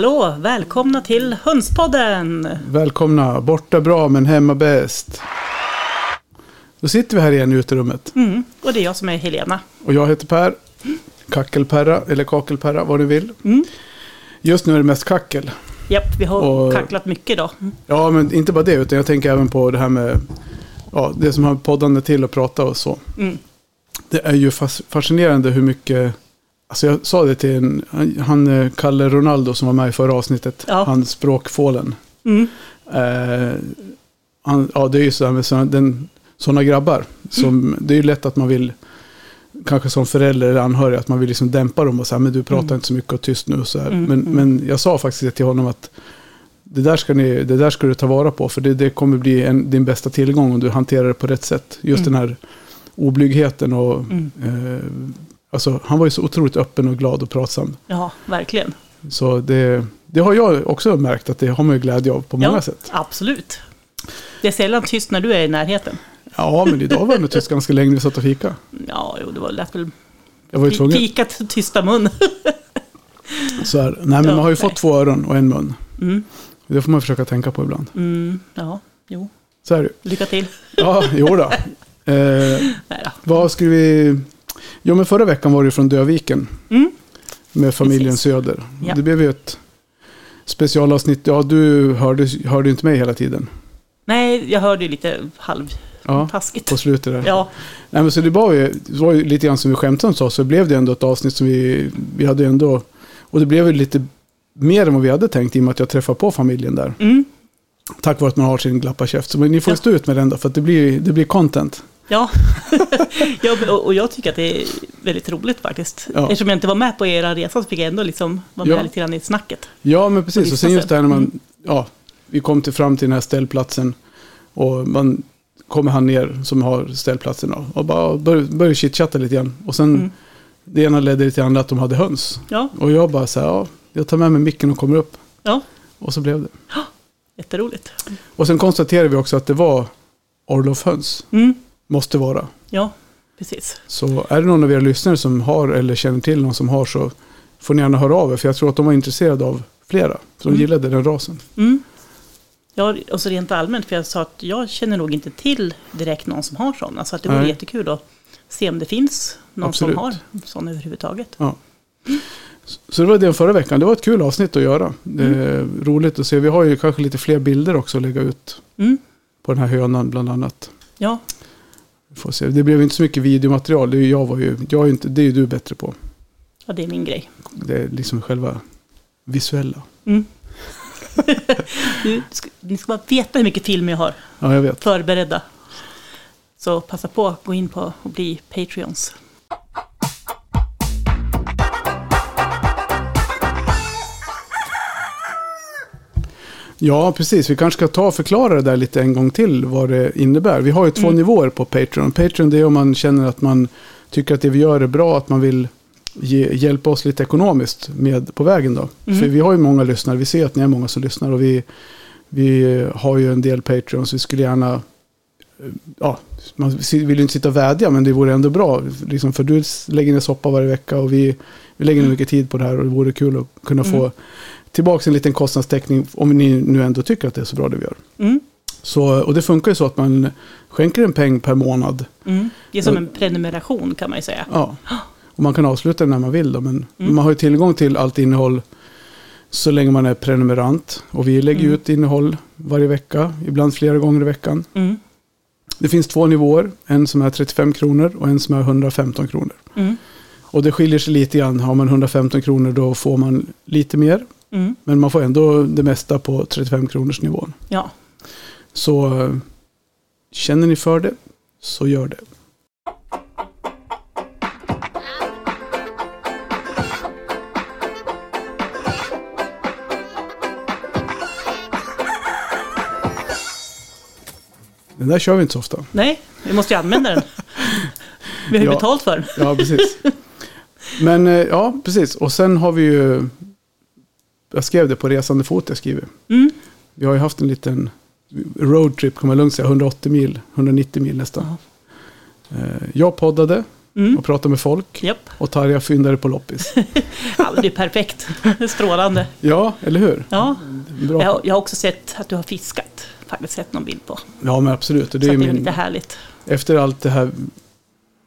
Hallå, välkomna till Hönspodden! Välkomna, borta bra men hemma bäst. Då sitter vi här igen i uterummet. Mm, och det är jag som är Helena. Och jag heter Per. Kackelperra, eller Kakelperra, vad du vill. Mm. Just nu är det mest kackel. Japp, vi har Och- kacklat mycket idag. Ja, men inte bara det, utan jag tänker även på det här med ja, det som har poddande till att prata och så. Mm. Det är ju fas- fascinerande hur mycket... Alltså jag sa det till en, han, eh, Kalle Ronaldo som var med i förra avsnittet. Ja. Han språkfålen. Mm. Eh, han, ja, det är ju så här med såna, den, såna grabbar. Som, Det är ju lätt att man vill, kanske som förälder eller anhörig, att man vill liksom dämpa dem och säga, men du pratar Mm. inte så mycket och tyst nu. Och så. Mm, Men, mm. men jag sa faktiskt till honom att det där ska, ni, det där ska du ta vara på, för det, det kommer bli en, din bästa tillgång om du hanterar det på rätt sätt. Just Mm. den här oblygheten och Mm. eh, alltså, han var ju så otroligt öppen och glad och pratsam. Ja, verkligen. Så det, det har jag också märkt att det har man ju glädje av på många ja, sätt. Absolut. Det är sällan tyst när du är i närheten. Ja, men idag var det tyst ganska länge när vi satt och fika. Ja, jo, det var lätt väl Jag var ju tvungen. fikat tysta mun. Så här, nej, men man har ju nej. fått två öron och en mun. Mm. Det får man försöka tänka på ibland. Mm. Ja, jo. Så är det. Lycka till. Ja, jo då. Eh, Nej då. vad skulle vi... Jo, men förra veckan var det från Döviken Mm. med familjen Precis. Söder. Ja. Det blev ju ett specialavsnitt. Ja, du hörde, hörde inte mig hela tiden. Nej, jag hörde ju lite halvtaskigt. Ja, på slutet där. Ja, Nej, men så det var, ju, det var ju lite grann som vi skämtade om så, så blev det ändå ett avsnitt som vi, vi hade ändå... Och det blev ju lite mer än vad vi hade tänkt i och med att jag träffade på familjen där. mm. Tack vare att man har sin glappa käft. Så men ni får Ja. stå ut med den då, för att det blir, det blir content. Ja. ja och- jag tycker att det är väldigt roligt faktiskt. Ja. Eftersom jag inte var med på era resa så fick jag ändå liksom vara med Ja. lite grann i snacket. Ja, men precis. Och sen just det här när man, sätt. ja, vi kom till fram till den här ställplatsen. Och man kommer han ner som har ställplatsen då, och bara började chitchatta lite grann. Och sen Mm. det ena ledde till det andra att de hade höns. Ja, Och jag bara så här, ja, jag tar med mig micken och kommer upp. ja, Och så blev det. jätteroligt. Och sen konstaterade vi också att det var Orlof höns. Mm. Måste vara. Ja, precis. Så är det någon av er lyssnare som har eller känner till någon som har så får ni gärna höra av er. För jag tror att de var intresserade av flera. Så de Mm. gillade den rasen. Mm. Ja, och så rent allmänt, för jag sa att jag känner nog inte till direkt någon som har sådana. Så att det vore jättekul att se om det finns någon Absolut. som har sådana överhuvudtaget. Ja. Så det var det förra veckan. Det var ett kul avsnitt att göra. Det är roligt att se. Vi har ju kanske lite fler bilder också att lägga ut Mm. på den här hönan bland annat. Ja, Får se. Det blev inte så mycket videomaterial. Det är jag var ju, jag är inte, det är ju du bättre på. ja, det är min grej. Det är liksom själva visuella. Mm. du, ska, ni ska bara veta hur mycket film jag har Ja, jag vet. förberedda. Så passa på att gå in på och bli Patreons. Ja, precis. Vi kanske ska ta och förklara det där lite en gång till vad det innebär. Vi har ju två Mm. nivåer på Patreon. Patreon det är om man känner att man tycker att det vi gör är bra, att man vill ge, hjälpa oss lite ekonomiskt med på vägen då. Mm. För vi har ju många lyssnare, vi ser att ni är många som lyssnar och vi, vi har ju en del Patreons. Vi skulle gärna, eh, ja, man vill ju inte sitta och vädja men det vore ändå bra. Liksom, för du lägger ner soppa varje vecka och vi, vi lägger ner mycket tid på det här och det vore kul att kunna få Mm. Tillbaka en liten kostnadstäckning om ni nu ändå tycker att det är så bra det vi gör. Mm. Så, och det funkar ju så att man skänker en peng per månad. Mm. Det är som en prenumeration kan man ju säga. Ja. Och man kan avsluta den när man vill då, men Mm. man har ju tillgång till allt innehåll så länge man är prenumerant. Och vi lägger Mm. ut innehåll varje vecka, ibland flera gånger i veckan. Mm. Det finns två nivåer, en som är 35 kronor och en som är 115 kronor. Mm. Och det skiljer sig lite grann. Har man 115 kronor då får man lite mer. Mm. Men man får ändå det mesta på 35 kronors nivån. Ja, Så känner ni för det, så gör det. Den där kör vi inte så ofta. nej, vi måste ju använda den. Vi har ju Ja. betalt för den. Ja, precis. Men eh, ja, precis. Och sen har vi ju... Jag skrev det på resande fot jag skriver. Mm. Vi har ju haft en liten roadtrip kan man lugnt säga. 180 mil, 190 mil nästan. Eh, Jag poddade Mm. och prata med folk. Japp. Och Tarja fyndare på loppis. Ja, det är perfekt. Det är strålande. Ja, eller hur? Ja. Bra. Jag, jag har också sett att du har fiskat. Faktiskt sett någon bild på. Ja, men absolut. Och det så är det är min, lite härligt. efter allt det här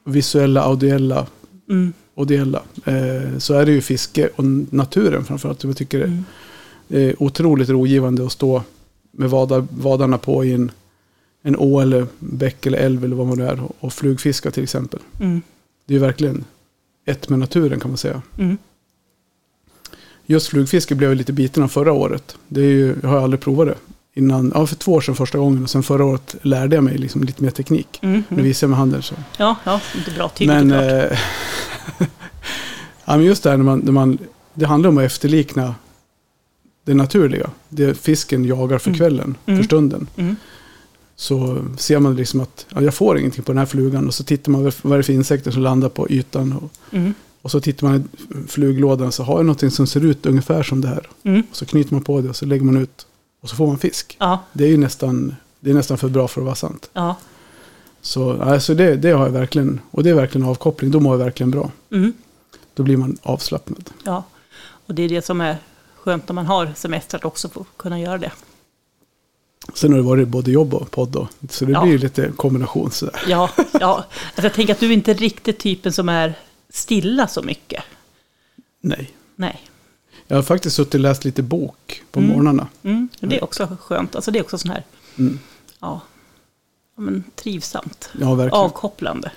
visuella, audiella Mm. Och dela. Eh, så är det ju fiske och naturen framförallt. Jag tycker Mm. det är otroligt rogivande att stå med vadar, vadarna på i en, en å eller bäck eller älv eller vad man nu är och, flugfiska till exempel. Mm. Det är verkligen ett med naturen kan man säga. Mm. Just flugfiske blev jag lite biten av förra året. Det ju, jag har aldrig provat det. Innan, ja, för två år sedan första gången och sen förra året lärde jag mig liksom lite mer teknik. Mm. Nu visar jag med handen så. Ja, ja, inte bra tydligt Men, eh, ja, men just det här när man, när man, det handlar om att efterlikna det naturliga. Det fisken jagar för Mm. kvällen, Mm. för stunden. Mm. Så ser man liksom att ja, jag får ingenting på den här flugan. Och så tittar man vad vad är det för insekter som landar på ytan. Och, Mm. och så tittar man i fluglådan så har jag någonting som ser ut ungefär som det här. Mm. Och så knyter man på det och så lägger man ut. Och så får man fisk. Ja, Det är ju nästan, det är nästan för bra för att vara sant. ja. Så alltså det, det har jag verkligen. Och det är verkligen avkoppling. Då mår jag verkligen bra. Mm. Då blir man avslappnad. ja. Och det är det som är skönt när man har semester att också få kunna göra det. Sen har det varit både jobb och podd då. Så det Ja. blir lite kombination sådär. Ja, ja. Alltså jag tänker att du är inte riktigt typen som är stilla så mycket. Nej. Nej. Jag har faktiskt suttit och läst lite bok på Mm. morgnarna. Mm. Det är också skönt. Alltså det är också sån här, Mm. ja, ja men trivsamt. Ja, verkligen. Avkopplande.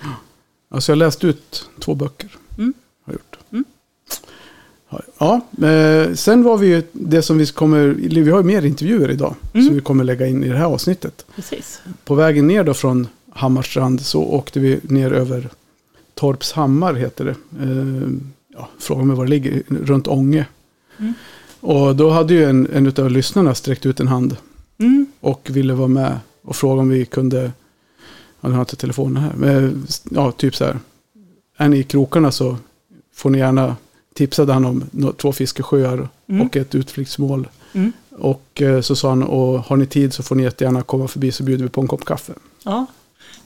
Alltså jag har läst ut två böcker. Mm. Har gjort. Mm. Ja, Ja, eh, sen var vi ju det som vi kommer, vi har ju mer intervjuer idag. Mm. Som vi kommer lägga in i det här avsnittet. Precis. På vägen ner då från Hammarstrand så åkte vi ner över Torpshammar heter det. Eh, ja, fråga mig var det ligger, runt Ånge. Mm. Och då hade ju en, en av lyssnarna sträckt ut en hand Mm. och ville vara med och fråga om vi kunde, ja nu har inte telefonen här, men ja typ så här. Är ni i krokarna så får ni gärna, tipsade han om två fiskesjöar Mm. och ett utflyktsmål. Mm. Och eh, så sa han, och har ni tid så får ni jättegärna komma förbi så bjuder vi på en kopp kaffe. Ja,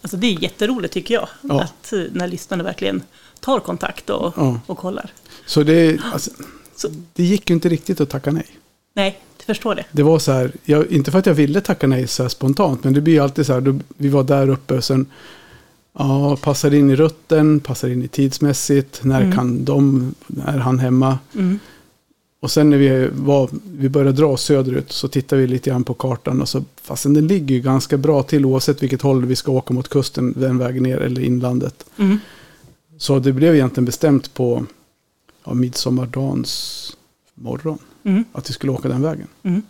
alltså det är jätteroligt tycker jag. Ja. Att eh, när lyssnarna verkligen tar kontakt och, Ja. och kollar. Så det, alltså, Så, det gick ju inte riktigt att tacka nej. nej, jag förstår det. Det var så här, jag, inte för att jag ville tacka nej så spontant, men det blir ju alltid så här, då, vi var där uppe och sen, ja, passar in i rutten, passar in i tidsmässigt, när Mm. kan de, är han hemma? Mm. Och sen när vi, var, vi började dra söderut så tittar vi lite grann på kartan och så, fastän den ligger ju ganska bra till oavsett vilket håll vi ska åka mot kusten, den vägen ner eller inlandet. Mm. Så det blev egentligen bestämt på ja, midsommardagens morgon Mm. att vi skulle åka den vägen. Mm.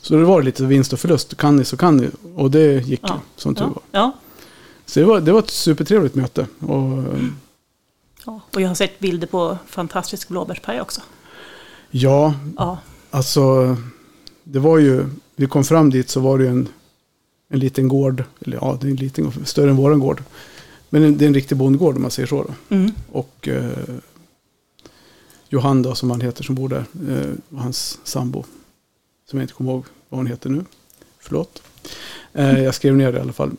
Så det var lite vinst och förlust. Kan ni så kan ni. Och det gick ju Ja. som tur Ja. var. Ja. Så det var, det var ett supertrevligt möte. Och, ja, och jag har sett bilder på fantastisk blåbärspaj också. ja, Ja, alltså det var ju, vi kom fram dit så var det ju en, en liten gård. Eller ja, det är en liten större än våran gård. Men det är en riktig bondgård om man säger så. Då. mm. Och eh, Johan då, som han heter som bor där, eh, hans sambo. Som jag inte kommer ihåg vad hon heter nu. Förlåt. Eh, jag skrev ner det i alla fall.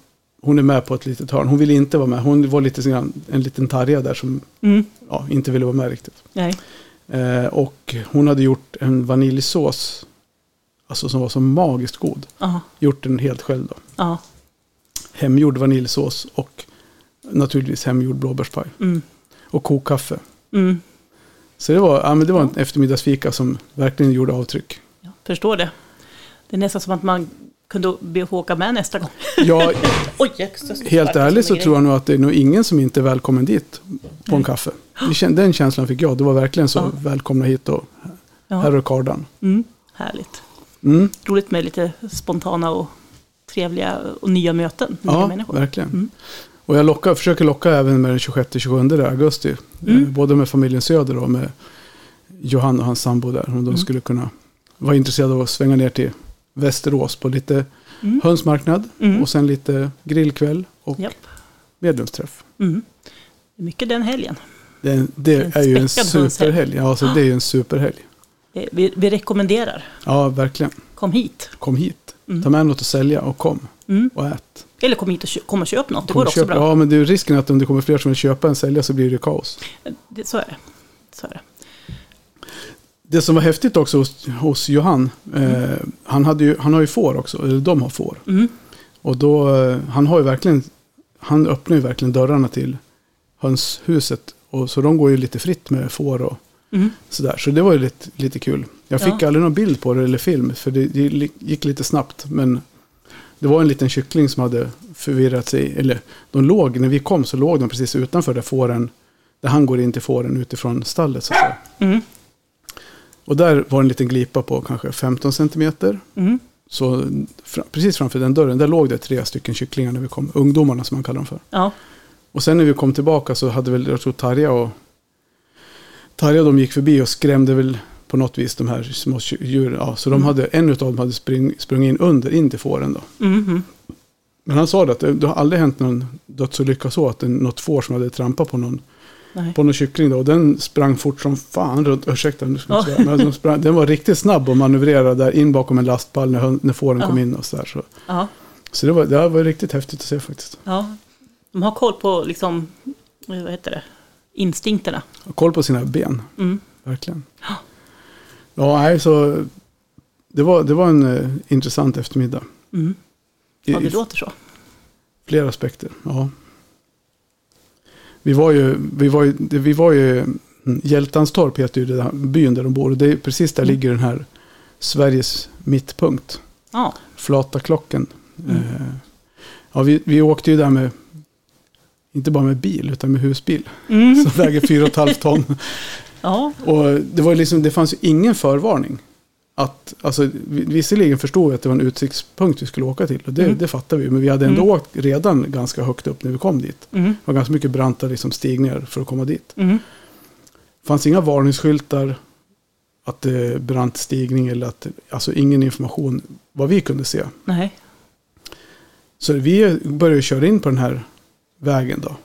Hon är med på ett litet hörn. Hon ville inte vara med. Hon var lite grann, en liten tarja där som Mm. ja, inte ville vara med riktigt. nej. Eh, och hon hade gjort en vaniljsås. Alltså som var så magiskt god. Ja, Gjort den helt själv då. ja. Hemgjord vaniljsås och naturligtvis hemgjord blåbärspaj. Mm. Och kokkaffe. Mm. Så det var, ja, men det var en eftermiddagsfika som verkligen gjorde avtryck. Ja, förstår det. Det är nästan som att man kunde be att åka med nästa gång. Ja, Oj, jag helt ärligt så tror jag nog att det är nog ingen som inte är välkommen dit på en kaffe. Den känslan fick jag. Det var verkligen så Ja. välkomna hit och här är kardan. Mm. Härligt. Mm. Roligt med lite spontana och trevliga och nya möten. Nya Ja, människor. verkligen. Mm. Och jag lockar, försöker locka även med den 26-27 augusti. Mm. Eh, Både med familjen Söder och med Johan och hans sambo där. Om de Mm. skulle kunna vara intresserade av att svänga ner till Västerås på lite Mm. hönsmarknad. Mm. Och sen lite grillkväll och Japp. medlemsträff. Mm. Mycket den helgen. Det, det En är ju en superhelg. Ja, alltså det är ju en superhelg. Vi, vi rekommenderar. Ja, verkligen. Kom hit. Kom hit. Mm. Ta med något att sälja och kom och ät. Eller kom hit och köp, kom och köp något, det går också bra. Ja, men är risken att om det kommer fler som vill köpa en sälja så blir det kaos. Det, så är det. Så är det. Det som var häftigt också hos, hos Johan, eh, han, hade ju, han har ju får också, eller de har får. Mm. Och då, eh, han har ju verkligen, han öppnar ju verkligen dörrarna till hönshuset. Och så de går ju lite fritt med får och Mm. sådär. Så det var ju lite, lite kul. Jag fick Ja. aldrig någon bild på det eller film, för det, det gick lite snabbt. Men det var en liten kyckling som hade förvirrat sig. Eller de låg, när vi kom så låg de precis utanför där fåren, där han går in till fåren utifrån stallet. Så att säga. Mm. Och där var en liten glipa på kanske 15 centimeter. Mm. Så precis framför den dörren, där låg det tre stycken kycklingar när vi kom. Ungdomarna som man kallar dem för. Ja. Och sen när vi kom tillbaka så hade väl, jag tror Tarja och Tarja och de gick förbi och skrämde väl på något vis de här små djuren. Ja, så de Mm. hade, en av dem hade spring, sprungit in under, in till fåren då. Mm. Men han sa det att det, det har aldrig hänt någon dödsolycka så att en, något får som hade trampat på någon, Nej. på någon kyckling då. Och den sprang fort som fan runt, ursäkta nu ska jag Ja. säga, men den, sprang, den var riktigt snabb och manövrerade där in bakom en lastpall när, när fåren Ja. kom in och så där. Så, Ja. så det, var, det var riktigt häftigt att se faktiskt. ja. De har koll på liksom, vad heter det, instinkterna. Ha koll på sina ben. Mm. Verkligen. Ja, nej, så det var, det var en eh, intressant eftermiddag. Mm. I, Ja, det i låter så. flera aspekter. Ja. Vi var ju, vi var ju, det- vi var ju mm, Hjältanstorp heter ju den här byn där de bor. Och det är precis där Mm. ligger den här Sveriges mittpunkt. Ja. Flataklockan. Mm. Eh, ja, vi, vi åkte ju där med, inte bara med bil, utan med husbil. Mm. Som väger 4,5 ton. Ja. Och det, var liksom, det fanns ju ingen förvarning. Att, alltså, vi- visserligen förstod vi att det var en utsiktspunkt vi skulle åka till. Och det, Mm. det fattade vi. Men vi hade ändå Mm. åkt redan ganska högt upp när vi kom dit. Mm. Det var ganska mycket branta liksom, stigningar för att komma dit. Mm. Det fanns inga varningsskyltar. Att det är brant stigning eller att, alltså ingen information vad vi kunde se. Nej. Så vi började köra in på den här vägen då.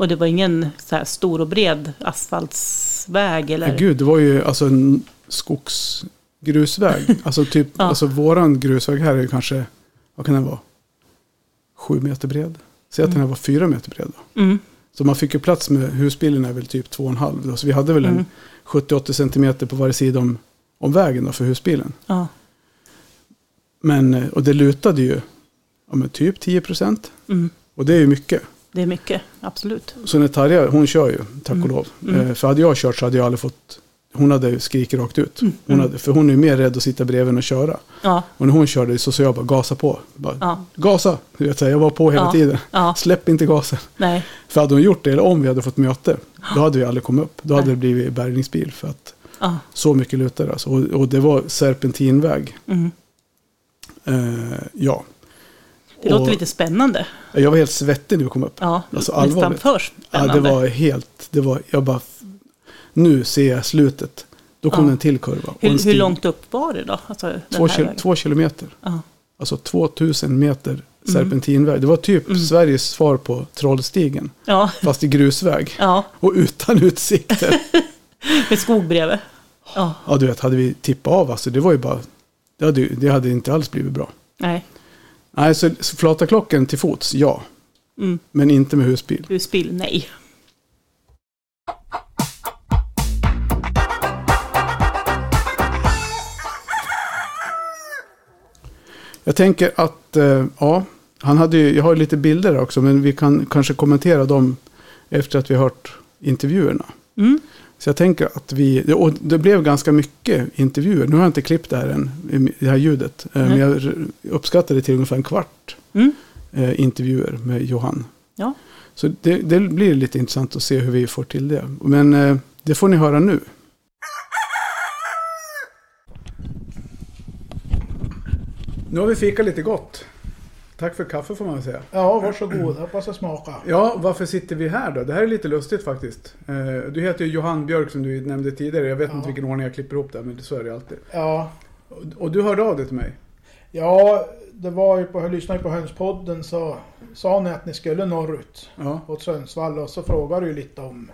Och det var ingen så här stor och bred asfaltsväg eller? Gud, det var ju alltså en skogsgrusväg. alltså typ, Ja. alltså våran grusväg här är ju kanske, vad kan den vara? Sju meter bred. Säg att Mm. den här var fyra meter bred. Då. Mm. Så man fick ju plats med, husbilen är väl typ två och en halv. Då. Så vi hade väl en Mm. 70-80 centimeter på varje sida om, om vägen då för husbilen. Ja. Men, eh, och det lutade ju ja, men typ 10 procent. Mm. Och det är ju mycket. Det är mycket, absolut. Så när Tarja, hon kör ju, tack och Mm. lov. Mm. Eh, För hade jag kört så hade jag aldrig fått, hon hade skrikit rakt ut. Mm. Hon hade, för hon är mer rädd att sitta bredvid än att köra. Ja. Och när hon körde så sa jag bara gasa på. Bara, Ja. Gasa! Vet, jag var på hela Ja. tiden. Släpp inte gasen. Nej. För hade hon gjort det, eller om vi hade fått möte, då hade vi aldrig kommit upp. Då hade Nej. det blivit bärgningsbil. För att så mycket lutade alltså. och, och det var serpentinväg. Mm. Eh, ja. Det Och låter lite spännande. Jag var helt svettig när vi kom upp. Ja, Alltså, nästan allvarligt. för Ja, spännande. det var helt, det var, jag bara, nu ser jag slutet. Då kom Ja. en till kurva. en hur, hur långt upp var det då? Alltså, Två, kil, två kilometer. Ja. Alltså 2000 meter serpentinväg. Det var typ Mm. Sveriges svar på Trollstigen. Ja. Fast i grusväg. ja, Och utan utsikter. med skog bredvid. Ja, ja, du vet, hade vi tippat av, alltså det var ju bara... Det hade, det hade inte alls blivit bra. nej. Nej, så, flata klockan till fots, ja. Mm. Men inte med husbil. Husbil, nej. Jag tänker att, eh, ja, han hade ju, jag har lite bilder också, men vi kan kanske kommentera dem efter att vi har hört intervjuerna. Mm. Så jag tänker att vi, och det blev ganska mycket intervjuer. Nu har jag inte klippt det här än, det här ljudet. Eh, Men Nej. jag uppskattar det till ungefär en kvart Mm. eh, intervjuer med Johan. Ja. Så det, det blir lite intressant att se hur vi får till det. Men eh, det får ni höra nu. Nu har vi fikat lite gott. Tack för kaffe får man väl säga. Ja, varsågod. Hoppas det smakar. Ja, varför sitter vi här då? Det här är lite lustigt faktiskt. Eh, Du heter ju Johan Björk som du nämnde tidigare. Jag vet Ja. inte vilken ordning jag klipper ihop det, men så är det alltid. Ja, Och- du hörde av dig till mig? ja det var ju på, jag lyssnade ju på Hönspodden så sa ni att ni skulle norrut Ja. åt Sundsvall och så frågade du ju lite om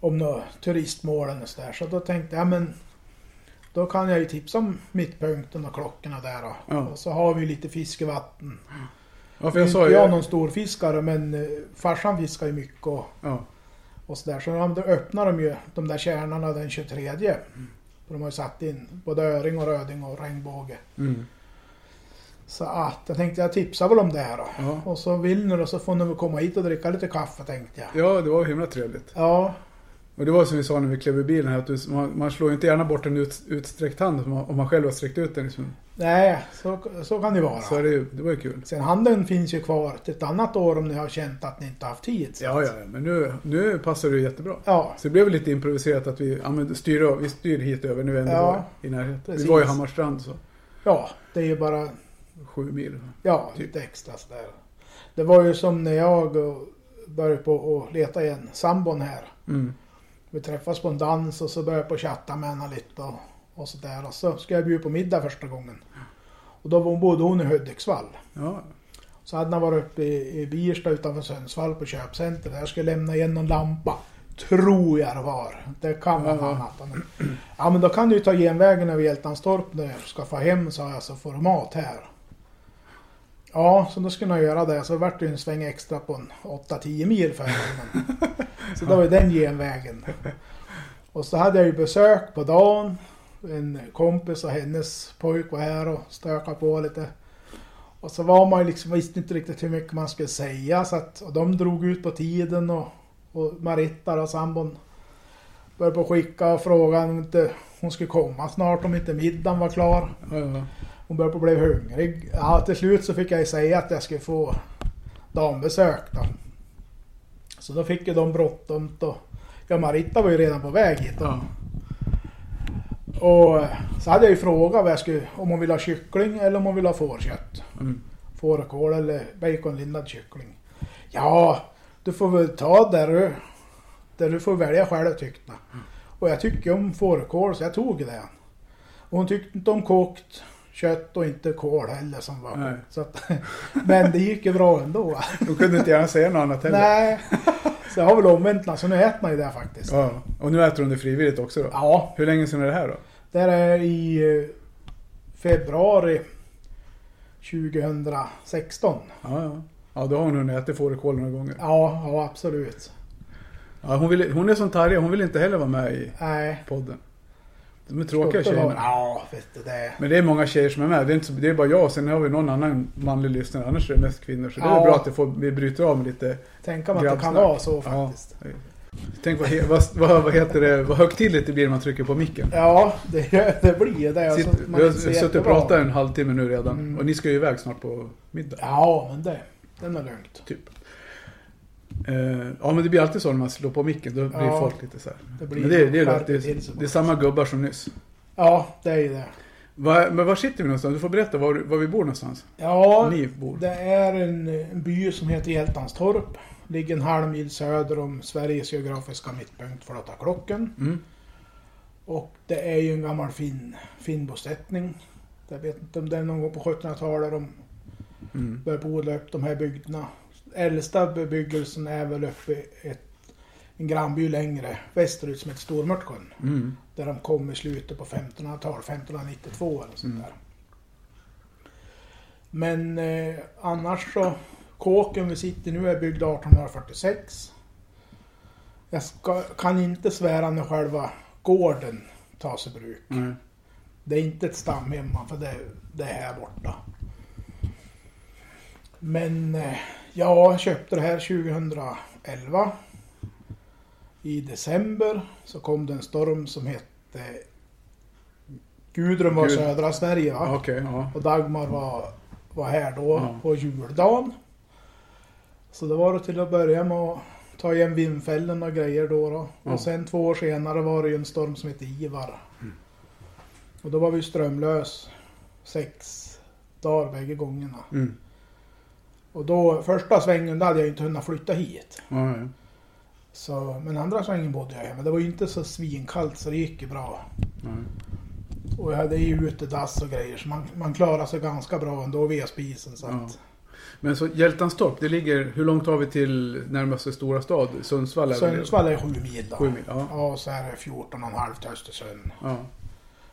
om några turistmålen och sådär. Så då tänkte jag, men då kan jag ju tipsa om mittpunkten och klockorna där. då. Ja. Och så har vi lite fiskevatten Ja, för jag är sa ju... jag någon stor fiskare men eh, farsan fiskar ju mycket och, Ja. och sådär. Så då öppnar de ju de där kärnorna den 23. För de har ju satt in både öring och röding och regnbåge. Mm. Så att jag tänkte jag tipsar väl om det här då. Ja. Och så vill ni då så får ni väl komma hit och dricka lite kaffe tänkte jag. ja, det var himla trevligt. Ja, Och det var som vi sa när vi klev ur bilen här, att du, man, man slår ju inte gärna bort en ut, utsträckt hand om man, om man själv har sträckt ut den. Liksom. nej så, så kan det vara. Så är det, det var ju kul. Sen handen finns ju kvar till ett annat år om ni har känt att ni inte har haft tid. så Ja, ja, men nu, nu passar det ju jättebra. Ja, Så det blev lite improviserat att vi ja, men styr, vi styr hit över nu ändå Ja, i närheten. precis. Vi var i Hammarstrand så ja, det är ju bara sju mil. Ja, Typ. lite extra sådär. Det var ju som när jag började på att leta igen sambon här. Mm. Vi träffades på en dans och så började jag på att chatta med henne lite och, och sådär. Och så ska jag bjuda på middag första gången. Och då bodde hon i Hudiksvall. Ja, Så hade han varit uppe i, i Birsta utanför Sundsvall på köpcenter. Där jag skulle lämna igen någon lampa. Tror jag det var. Det kan vara Ja. annat. Ja men då kan du ta genvägen över Hjältanstorp när jag ska få hem sa jag så får du mat här. Ja, så då skulle jag göra det. Så vart det en sväng extra på en 8-10 mil för henne. Så då var ju den genvägen. Och så hade jag ju besök på dagen. En kompis och hennes pojk var här och stökade på lite. Och så var man ju liksom, visste inte riktigt hur mycket man skulle säga. Så att, och de drog ut på tiden och, och Maritta och sambon började på att skicka och fråga om inte hon skulle komma snart om inte middagen var klar. ja. Hon började bli hungrig. Ja, till slut så fick jag ju säga att jag skulle få dambesök då. Så då fick ju de bråttom då. Ja, Maritta var ju redan på väg hit ja. Och så hade jag ju frågat vad jag skulle, om hon ville ha kyckling eller om hon ville ha fårkött. Mm. Fårkål eller baconlindad kyckling. Ja, du får väl ta där du, där du får välja själv tyckte jag. Och jag tycker om fårkål så jag tog det. Och hon tyckte inte om kokt kött och inte kål heller som var Nej. Så att, Men det gick ju bra ändå. De kunde inte gärna säga något annat heller. Nej, så jag har väl omvänt så nu äter man ju det faktiskt. Ja. Och nu äter de det frivilligt också då? Ja, Hur länge sedan är det här då? det är i eh, februari 2016. Ja, ja. Ja, då har hon hunnit äta fårikål några gånger. Ja, ja absolut. Ja, hon, vill, hon är som Tarja, hon vill inte heller vara med i Nej. podden. De är tråkiga tjejerna. Ja, vet du det. Men det är många tjejer som är med. Det är, inte det är bara jag och sen har vi någon annan manlig lyssnare. Annars är det mest kvinnor. Så det är Ja. bra att det får, vi bryter av med lite... Tänka mig att det kan vara så Ja. faktiskt. Tänk vad, vad, vad, vad heter det, vad högtidligt det blir när man trycker på micken. Ja, det, det blir det. Sitt, Alltså, man vi har suttit och pratat en halvtimme nu redan. Mm. Och ni ska ju iväg snart på middag. Ja, men det, den är lugnt. Typ. Eh, ja men det blir alltid så när man slår på micken. Då blir Ja. folk lite så här. Det blir Men det, är- det, är, det, till är, det är samma gubbar som nyss. Ja, det är ju det. Va, men var sitter vi någonstans? Du får berätta var, var vi bor någonstans. Ja, Ni bor. det är en, en by som heter Hjältanstorp. Ligger en halv mil söder om Sveriges geografiska mittpunkt Flotta Klocken. Mm. Och det är ju en gammal fin, fin bosättning. Jag vet inte om det är någon gång på 1700-talet de Mm. började odla upp de här bygderna. Äldsta bebyggelsen är väl uppe ett, en grannby längre västerut som heter Stormörtsjön. Mm. Där de kom i slutet på 1500-talet, 1592 eller sånt Mm. där. Men eh, annars så, kåken vi sitter nu är byggd 1846. Jag ska, kan inte svära när själva gården tas i bruk. Nej. Det är inte ett stamhemma för det, det är här borta. Men eh, jag köpte det här 2011. I december så kom det en storm som hette Gudrun var Gud. södra Sverige va? Okej, ja. Och Dagmar var, var här då Ja. på juldagen. Så det var det till att börja med att ta igen vindfällen och grejer då. då. Ja. Och sen två år senare var det ju en storm som hette Ivar. Mm. Och då var vi strömlös sex dagar bägge gångerna. Mm. Och då första svängen då hade jag inte hunnit flytta hit. Ja. Så, men andra svängen bodde jag hemma. Det var ju inte så svinkallt så det gick ju bra. Ja. Och jag hade ju utedass och grejer så man, man klarade sig ganska bra ändå via spisen. Så att, Men så Hjältanstorp, det ligger, hur långt har vi till närmaste stora stad? Sundsvall är? Sundsvall är sju mil då. Sju mil, ja. Ja, så är det 14,5 till Östersund. ja.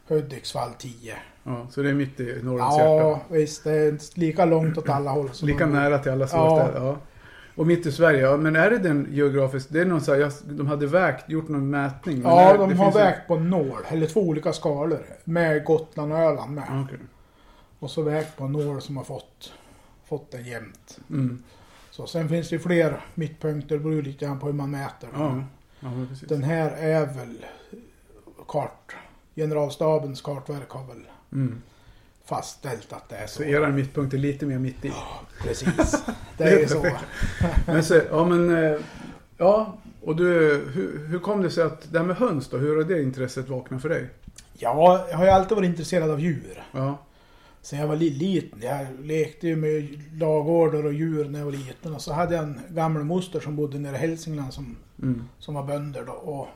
Hudiksvall 10. Ja, så det är mitt i Norrlands hjärta. Ja, visst. Det är lika långt åt alla håll. som Lika man- nära till alla Ja. småstäder. Ja. Och mitt i Sverige, ja. Men är det den geografiskt? Det är någon så här, de hade vägt, gjort någon mätning. Ja, är- de har finns en- vägt på nål, eller två olika skalor. Med Gotland och Öland med. Ja, okej. Och så vägt på nål som har fått, fått det jämnt. Mm. Så sen finns det fler mittpunkter, det beror lite grann på hur man mäter. Ja, ja. Den här är väl kart. Generalstabens kartverk har väl Mm. fastställt att det är så. Så eran mittpunkt är lite mer mitt i. Precis. Det är ju så. Men så, ja men, eh, ja. Och du, hur, hur kom det sig att, det här med höns då, hur har det intresset vaknat för dig? Ja, jag har ju alltid varit intresserad av djur. Ja, Sen jag var li- liten. Jag lekte ju med lagårdar och djur när jag var liten. Och så hade jag en gammal moster som bodde nere i Hälsingland som, mm. som var bönder då. Och,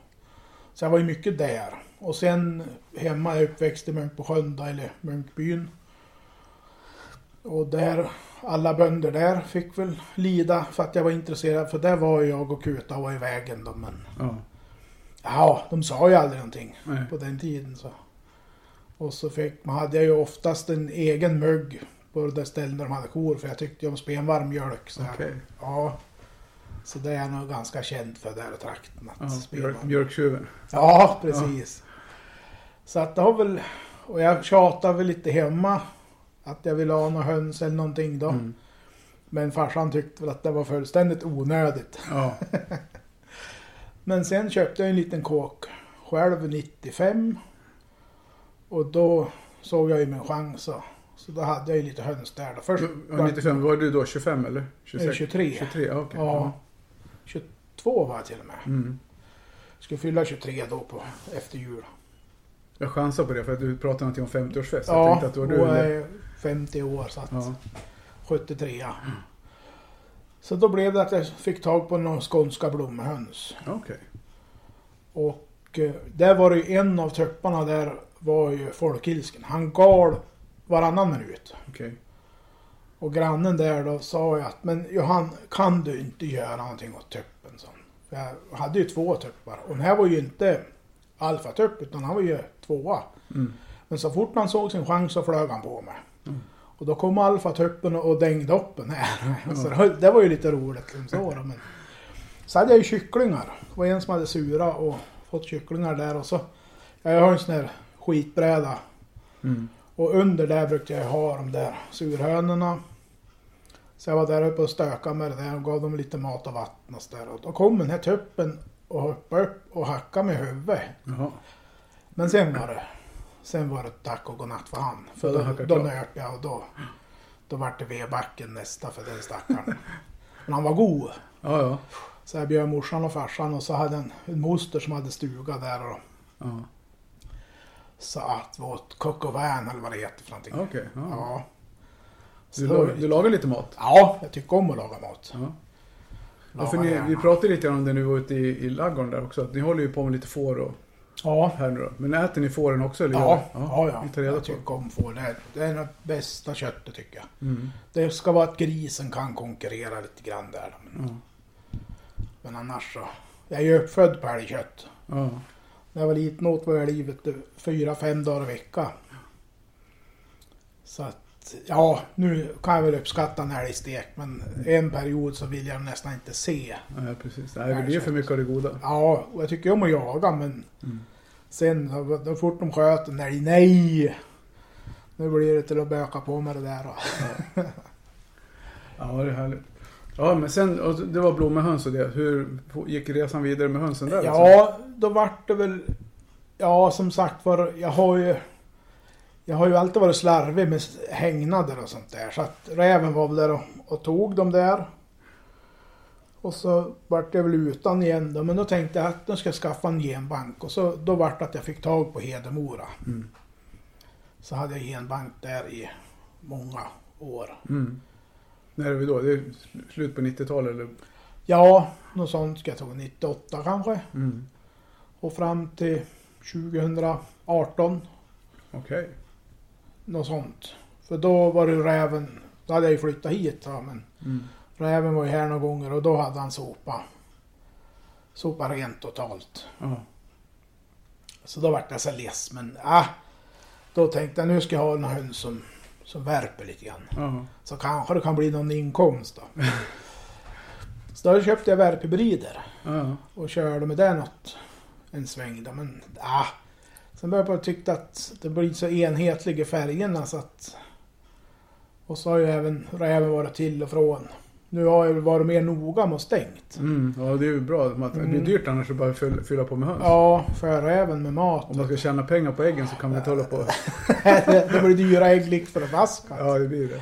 så jag var ju mycket där. Och sen hemma, jag uppväxt i Munkbosjön, eller Munkbyn. Och där, alla bönder där fick väl lida för att jag var intresserad. För där var jag och Kuta var i vägen då. Men ja, ja, de sa ju aldrig någonting nej. på den tiden. Så. Och så fick, man hade jag ju oftast en egen mugg på det ställen där de hade kor. För jag tyckte ju om spenvarm mjölk. Så Okej. ja, så det är jag nog ganska känd för där trakten. Att Ja, björktjuven. Ja, precis. Så att det har väl... Och jag tjatade väl lite hemma. Att jag ville ha några höns eller någonting då. Mm. Men farsan tyckte väl att det var fullständigt onödigt. Ja, Men sen köpte jag en liten kåk själv 95. Och då såg jag ju min chans. Så, så då hade jag ju lite höns där. Då. Först Ja, 95, var du då 25 eller? 26? 23. 23, ja, okej. Ja. 22 var jag till och med. Mm. Skulle fylla 23 då på efter jul. Jag chansar på det för att du pratade någonting om 50-årsfest. jag Ja, tänkte att det var du jag är 50 år så att Ja, 73. Så då blev det att jag fick tag på några skånska blomhöns. okej. Och eh, där var det ju en av tupparna där var ju folkilsken. Han gal varannan minut. Okej. Och grannen där då sa jag att men Johan kan du inte göra någonting åt tuppen? Jag hade ju två tuppar och den här var ju inte alfatupp utan han var ju tvåa. Mm. Men så fort han såg sin chans så flög han på mig. Mm. Och då kom alfatuppen och dängde upp den här. Så det, var- det var ju lite roligt. Liksom så, men. så hade jag ju kycklingar. Det var en som hade sura och fått kycklingar där. Och så, jag har en sån här skitbräda. Mm. Och under där brukade jag ha de där surhönorna. Så jag var där uppe och stökade med det där och gav dem lite mat och vatten och så där. Och då kom den här tuppen och hoppade upp och hackade med huvudet. Jaha. Men sen var det, sen var det tack och godnatt för han. För då, då nöp jag och då, då vart det vedbacken nästa för den stackaren. Men han var god. Ja, ja. Så jag bjöd morsan och farsan och så hade en, en moster som hade stuga där och ja. så att åt coq au vin eller vad det heter för någonting. Okej. ja. Ja. Du, lag, du lagar lite mat? Ja, jag tycker om att laga mat. Ja. Ja, för ni, vi pratade lite om det när vi var ute i, i ladugården där också. Ni håller ju på med lite får och Ja, här nu då. Men äter ni fåren också? Eller ja, ja, ja. Vi reda jag tycker om får. Det är, det är det bästa köttet tycker jag. Mm. Det ska vara att grisen kan konkurrera lite grann där. Men, Ja. men annars så. Jag är ju uppfödd på älgkött. Ja. När jag var liten åt var jag livet fyra, fem dagar i vecka. Så att, ja, nu kan jag väl uppskatta en älgstek. Men en period så vill jag nästan inte se. ja, precis. Nej, det blir för mycket av det goda. Ja, och jag tycker om att jaga men Mm. sen så- fort de sköt en älg, nej! Nu blir det till att böka på med det där. då. Ja, det är härligt. Ja, men sen, och det var blommehöns och det. Hur gick resan vidare med hönsen där? liksom? Ja, då vart det väl... Ja, som sagt var, jag har ju... Jag har ju alltid varit slarvig med hängnader och sånt där. Så att räven var väl där och, och tog dem där. Och så vart jag väl utan igen då. Men då tänkte jag att nu ska jag skaffa en genbank. Och så, då vart det att jag fick tag på Hedemora. Mm. Så hade jag genbank där i många år. Mm. När är vi då? Det är slut på 90-talet eller? Ja, något sånt ska jag tro. 98 kanske. Mm. Och fram till 2018. Okej. Något sånt. För då var det ju räven. Då hade jag ju flyttat hit va, men Mm. räven var ju här några gånger och då hade han sopa. Sopa rent totalt. Ja. Så då vart jag så less men äh, Då tänkte jag nu ska jag ha en höns som, som värper lite grann. Ja. Så kanske det kan bli någon inkomst då. Så då köpte jag värphybrider Ja. och körde med det något, en sväng då. Men ah, sen började jag tycka att det blir så enhetlig i färgerna så att... Och så har ju även räven varit till och från. Nu har jag varit mer noga med att stängt. Mm. ja, det är ju bra. Det blir Mm. dyrt annars att bara fylla, fylla på med höns. Ja, för räven med mat. Om man ska tjäna pengar på äggen så kan man inte hålla på. det, det blir dyra ägg likt förbaskat. Ja, det blir det.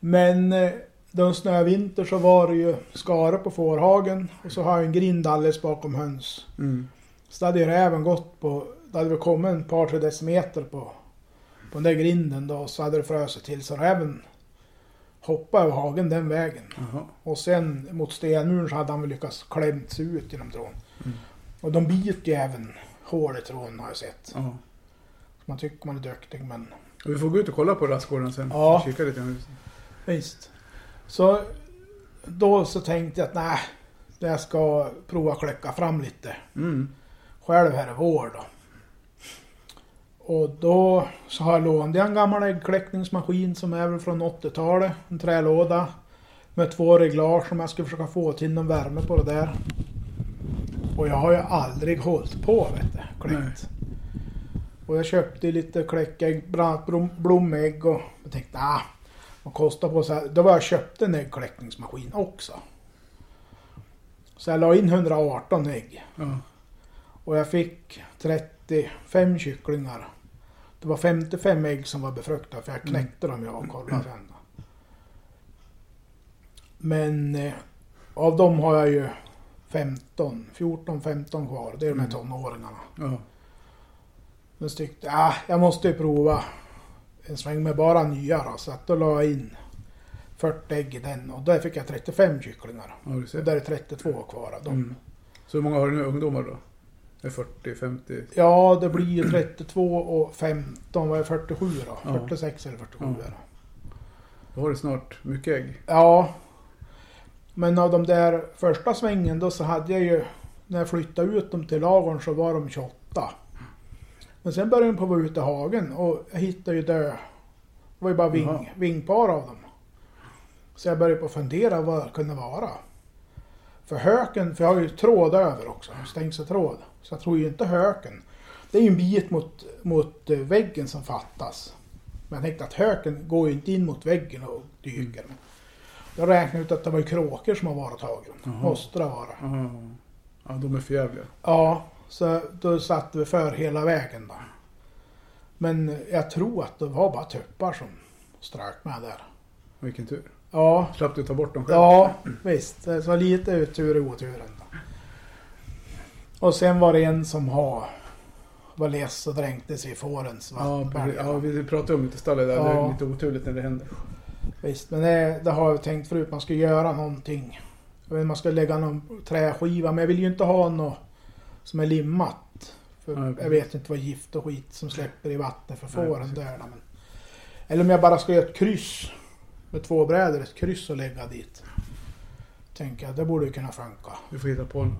Men eh, den snövinter så var det ju skare på fårhagen och så har jag en grind alldeles bakom höns. Mm. Så hade ju räven gått på, det hade väl kommit en par tre decimeter på, på den där grinden då och så hade det frusit till så räven hoppade över hagen den vägen. Jaha. Och sen mot stenmuren så hade han väl lyckats klämt sig ut genom trån. Mm. Och de biter ju även hål i tråden har jag sett. Ja. Man tycker man är duktig men Och vi får gå ut och kolla på rastgården sen. Ja. Kika lite grann. Visst. Så då så tänkte jag att nej, jag ska prova kläcka fram lite Mm. själv här i vår då. Och då så har jag lånat en gammal äggkläckningsmaskin som är väl från 80-talet. En trälåda. Med två reglage som jag ska försöka få till någon värme på det där. Och jag har ju aldrig hållit på vet du, kläckt. Och jag köpte lite kläckägg, bland annat blom, blomägg och jag tänkte ah, vad kostar på så här. Då var jag köpte en äggkläckningsmaskin också. Så jag la in 118 ägg. Ja. Och jag fick 35 kycklingar. Det var 55 ägg som var befruktade för jag knäckte dem jag och kollade sen. då. Men eh, av dem har jag ju 15, 14-15 kvar. Det är de här Mm. tonåringarna. Ja. Men så tyckte jag, ah, jag måste ju prova en sväng med bara nya då. Så att då la jag in 40 ägg i den och där fick jag 35 kycklingar. Ja, ser. där är 32 kvar av dem. Mm. Så hur många har du nu ungdomar då? Det är 40, 50? Ja, det blir ju 32 och 15, vad är 47 då? Ja. 46 eller 47 Ja. är det. Då har du snart mycket ägg. Ja. Men av de där första svängen då så hade jag ju, när jag flyttade ut dem till lagorn så var de 28. Men sen började de på att vara ute i hagen och jag hittade ju dö. Det var ju bara ving, vingpar av dem. Så jag började på att fundera vad det kunde vara. För höken, för jag har ju tråd över också, stängseltråd. Så jag tror ju inte höken. Det är ju en bit mot, mot eh, väggen som fattas. Men jag tänkte att höken går ju inte in mot väggen och dyker. Jag räknade ut att det var ju kråkor som har varit dem. Jaha. Måste det vara. Ja. ja, de är för jävliga. Ja, så då satte vi för hela vägen då. Men jag tror att det var bara tuppar som strök med där. Vilken tur. Ja, Slapp du ta bort dem själv? ja visst. Så lite tur i oturen. Och sen var det en som har var less och dränkte sig i fårens Ja, vattenberg. precis. ja, vi pratade om lite stallet där. Det Ja. är lite oturligt när det händer. Visst, men det, det har jag tänkt förut. Man ska göra någonting. Jag vet, man ska lägga någon träskiva, men jag vill ju inte ha något som är limmat. För Ja, jag vet inte vad gift och skit som släpper i vattnet för fåren där. Men, eller om jag bara ska göra ett kryss med två brädor, ett kryss och lägga dit. Tänker jag, det borde ju kunna funka. Du får hitta på något.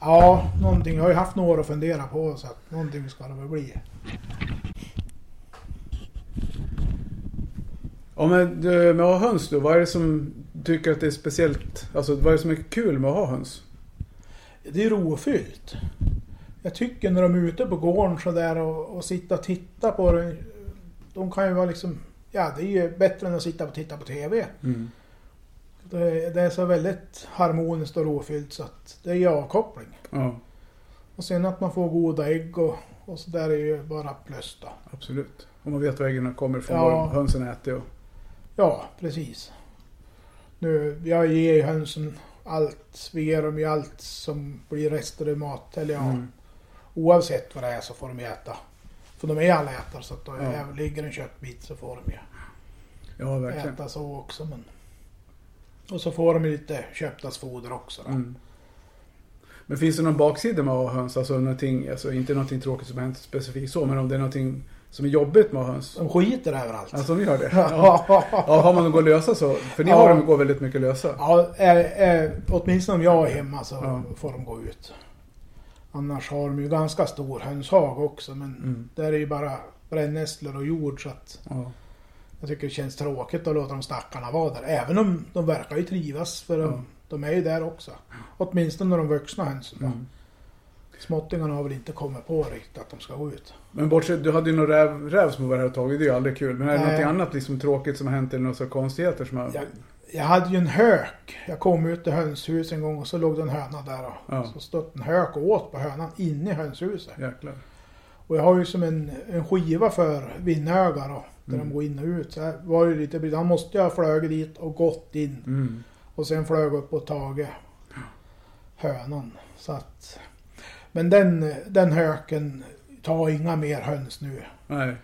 Ja, någonting. Jag har ju haft några att fundera på så att någonting ska det väl bli. Ja, men du, med att ha höns då. Vad är det som tycker att det är speciellt? Alltså vad är det som är kul med att ha höns? Det är rofyllt. Jag tycker när de är ute på gården sådär och, och sitta och titta på det. De kan ju vara liksom, ja det är ju bättre än att sitta och titta på TV. Mm. Det, det är så väldigt harmoniskt och rofyllt så att det är ju avkoppling. Ja, Och sen att man får goda ägg och, och så där är ju bara plus då. absolut. Om man vet var äggen kommer ifrån, Ja. vad hönsen äter och... Ja, precis. Nu, jag ger ju hönsen allt. Vi ger dem ju allt som blir rester i mat. Eller ja, Mm. oavsett vad det är så får de äta. För de är allätare så att då Ja. ligger en köttbit så får de ju Ja, verkligen. äta så också. Men... Och så får de ju lite köptasfoder också. Mm. Men finns det någon baksida med att ha höns? Alltså, någonting, alltså inte någonting tråkigt som hänt specifikt så, men om det är någonting som är jobbigt med höns? De skiter överallt. Alltså de gör det? Ja. ja, ja, har man något att lösa så? För ni Ja. har dem går väldigt mycket lösa. ja eh, eh, åtminstone om jag är hemma så Ja. får de gå ut. Annars har de ju ganska stor hönshag också men Mm. där är ju bara brännässlor och jord så att Ja. jag tycker det känns tråkigt att låta de stackarna vara där. Även om de verkar ju trivas för de, Ja. de är ju där också. Åtminstone de vuxna hönsen. Mm. Småttingarna har väl inte kommit på riktigt att de ska gå ut. Men bortsett, du hade ju någon räv, räv som var här och tagit, det är ju aldrig kul. Men är det Nej. någonting annat liksom tråkigt som har hänt eller några konstigheter som har... Jag, jag hade ju en hök. Jag kom ut i hönshuset en gång och så låg det en höna där. Och Ja. Så stod en hök och åt på hönan inne i hönshuset. Jäklar. Och jag har ju som en, en skiva för vinnögar då, där Mm. de går in och ut. Så jag var ju lite Han måste ju ha flugit dit och gått in. Mm. Och sen flög upp och tagit hönan. Så att, men den, den höken tar inga mer höns nu. Nej.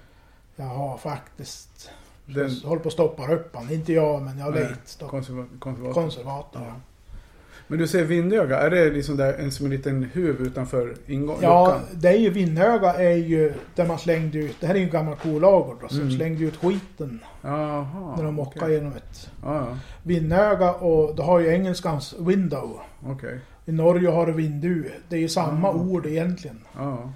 Jag har faktiskt Den håller på att stoppa upp han. Inte jag men jag stopp. konserva- konservator. Konservator. Ja. Men du säger vindöga, är det liksom där en som en liten huv utanför ingången? Ja, det är ju Vinnöga är ju där man slängde ut, det här är ju en gammal kolagård då, så Mm. de slängde ut skiten Jaha. när de mockade okej. genom ett ja. Vinnöga och då har ju engelskans window. Okej. I Norge har du vindu. Det är ju samma Ah. ord egentligen. Ja.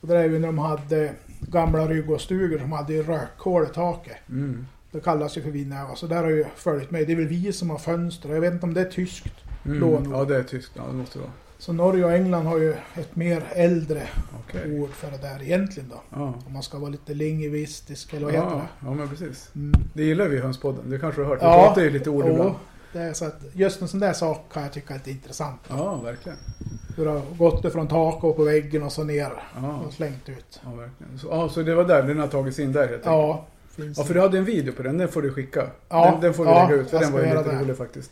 Och det är ju när de hade gamla ryggåstugor som hade rökhål i taket. Mm. Det kallas ju för Vinnöga. Så där har ju följt med. Det är väl vi som har fönster. Jag vet inte om det är tyskt. Mm. Lånord. Ja, det är tyskt. Ja, det måste det vara. Så Norge och England har ju ett mer äldre Okej. ord för det där egentligen då. Ja. Om man ska vara lite lingvistisk eller vad heter Ja, det? ja, men precis. Mm. Det gillar vi i Hönspodden. Det kanske du har hört. Vi Ja. pratar ju lite ord ibland. det är så att just en sån där sak kan jag tycka är lite intressant. Ja, verkligen. Hur det har gått ifrån tak och på väggen och så ner Ja, och slängt ut. ja verkligen. Så, ja, så det var där den har tagits in där helt enkelt? Ja, finns Ja, för du hade en video på den. Den får du skicka. Ja, den, den får vi ja, lägga ut. För den var ju lite det. rolig faktiskt.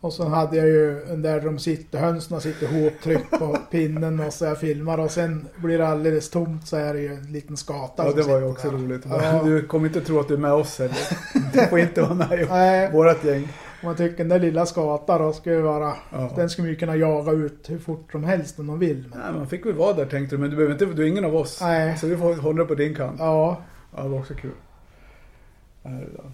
Och sen hade jag ju en där de sitter, hönsen sitter ihoptryckt på pinnen och så jag filmar och sen blir det alldeles tomt så är det ju en liten skata Ja, det var ju också där. roligt. Ja. Du kommer inte tro att du är med oss heller. Du får inte vara med i vårat gäng. Om man tycker den där lilla skatan då ska ju vara... Ja. Den skulle man ju kunna jaga ut hur fort som helst om de vill. Men, Nej, man fick väl vara där tänkte du, men du behöver inte, du är ingen av oss. Nej. Så vi får hålla det på din kant. ja, Ja, det var också kul.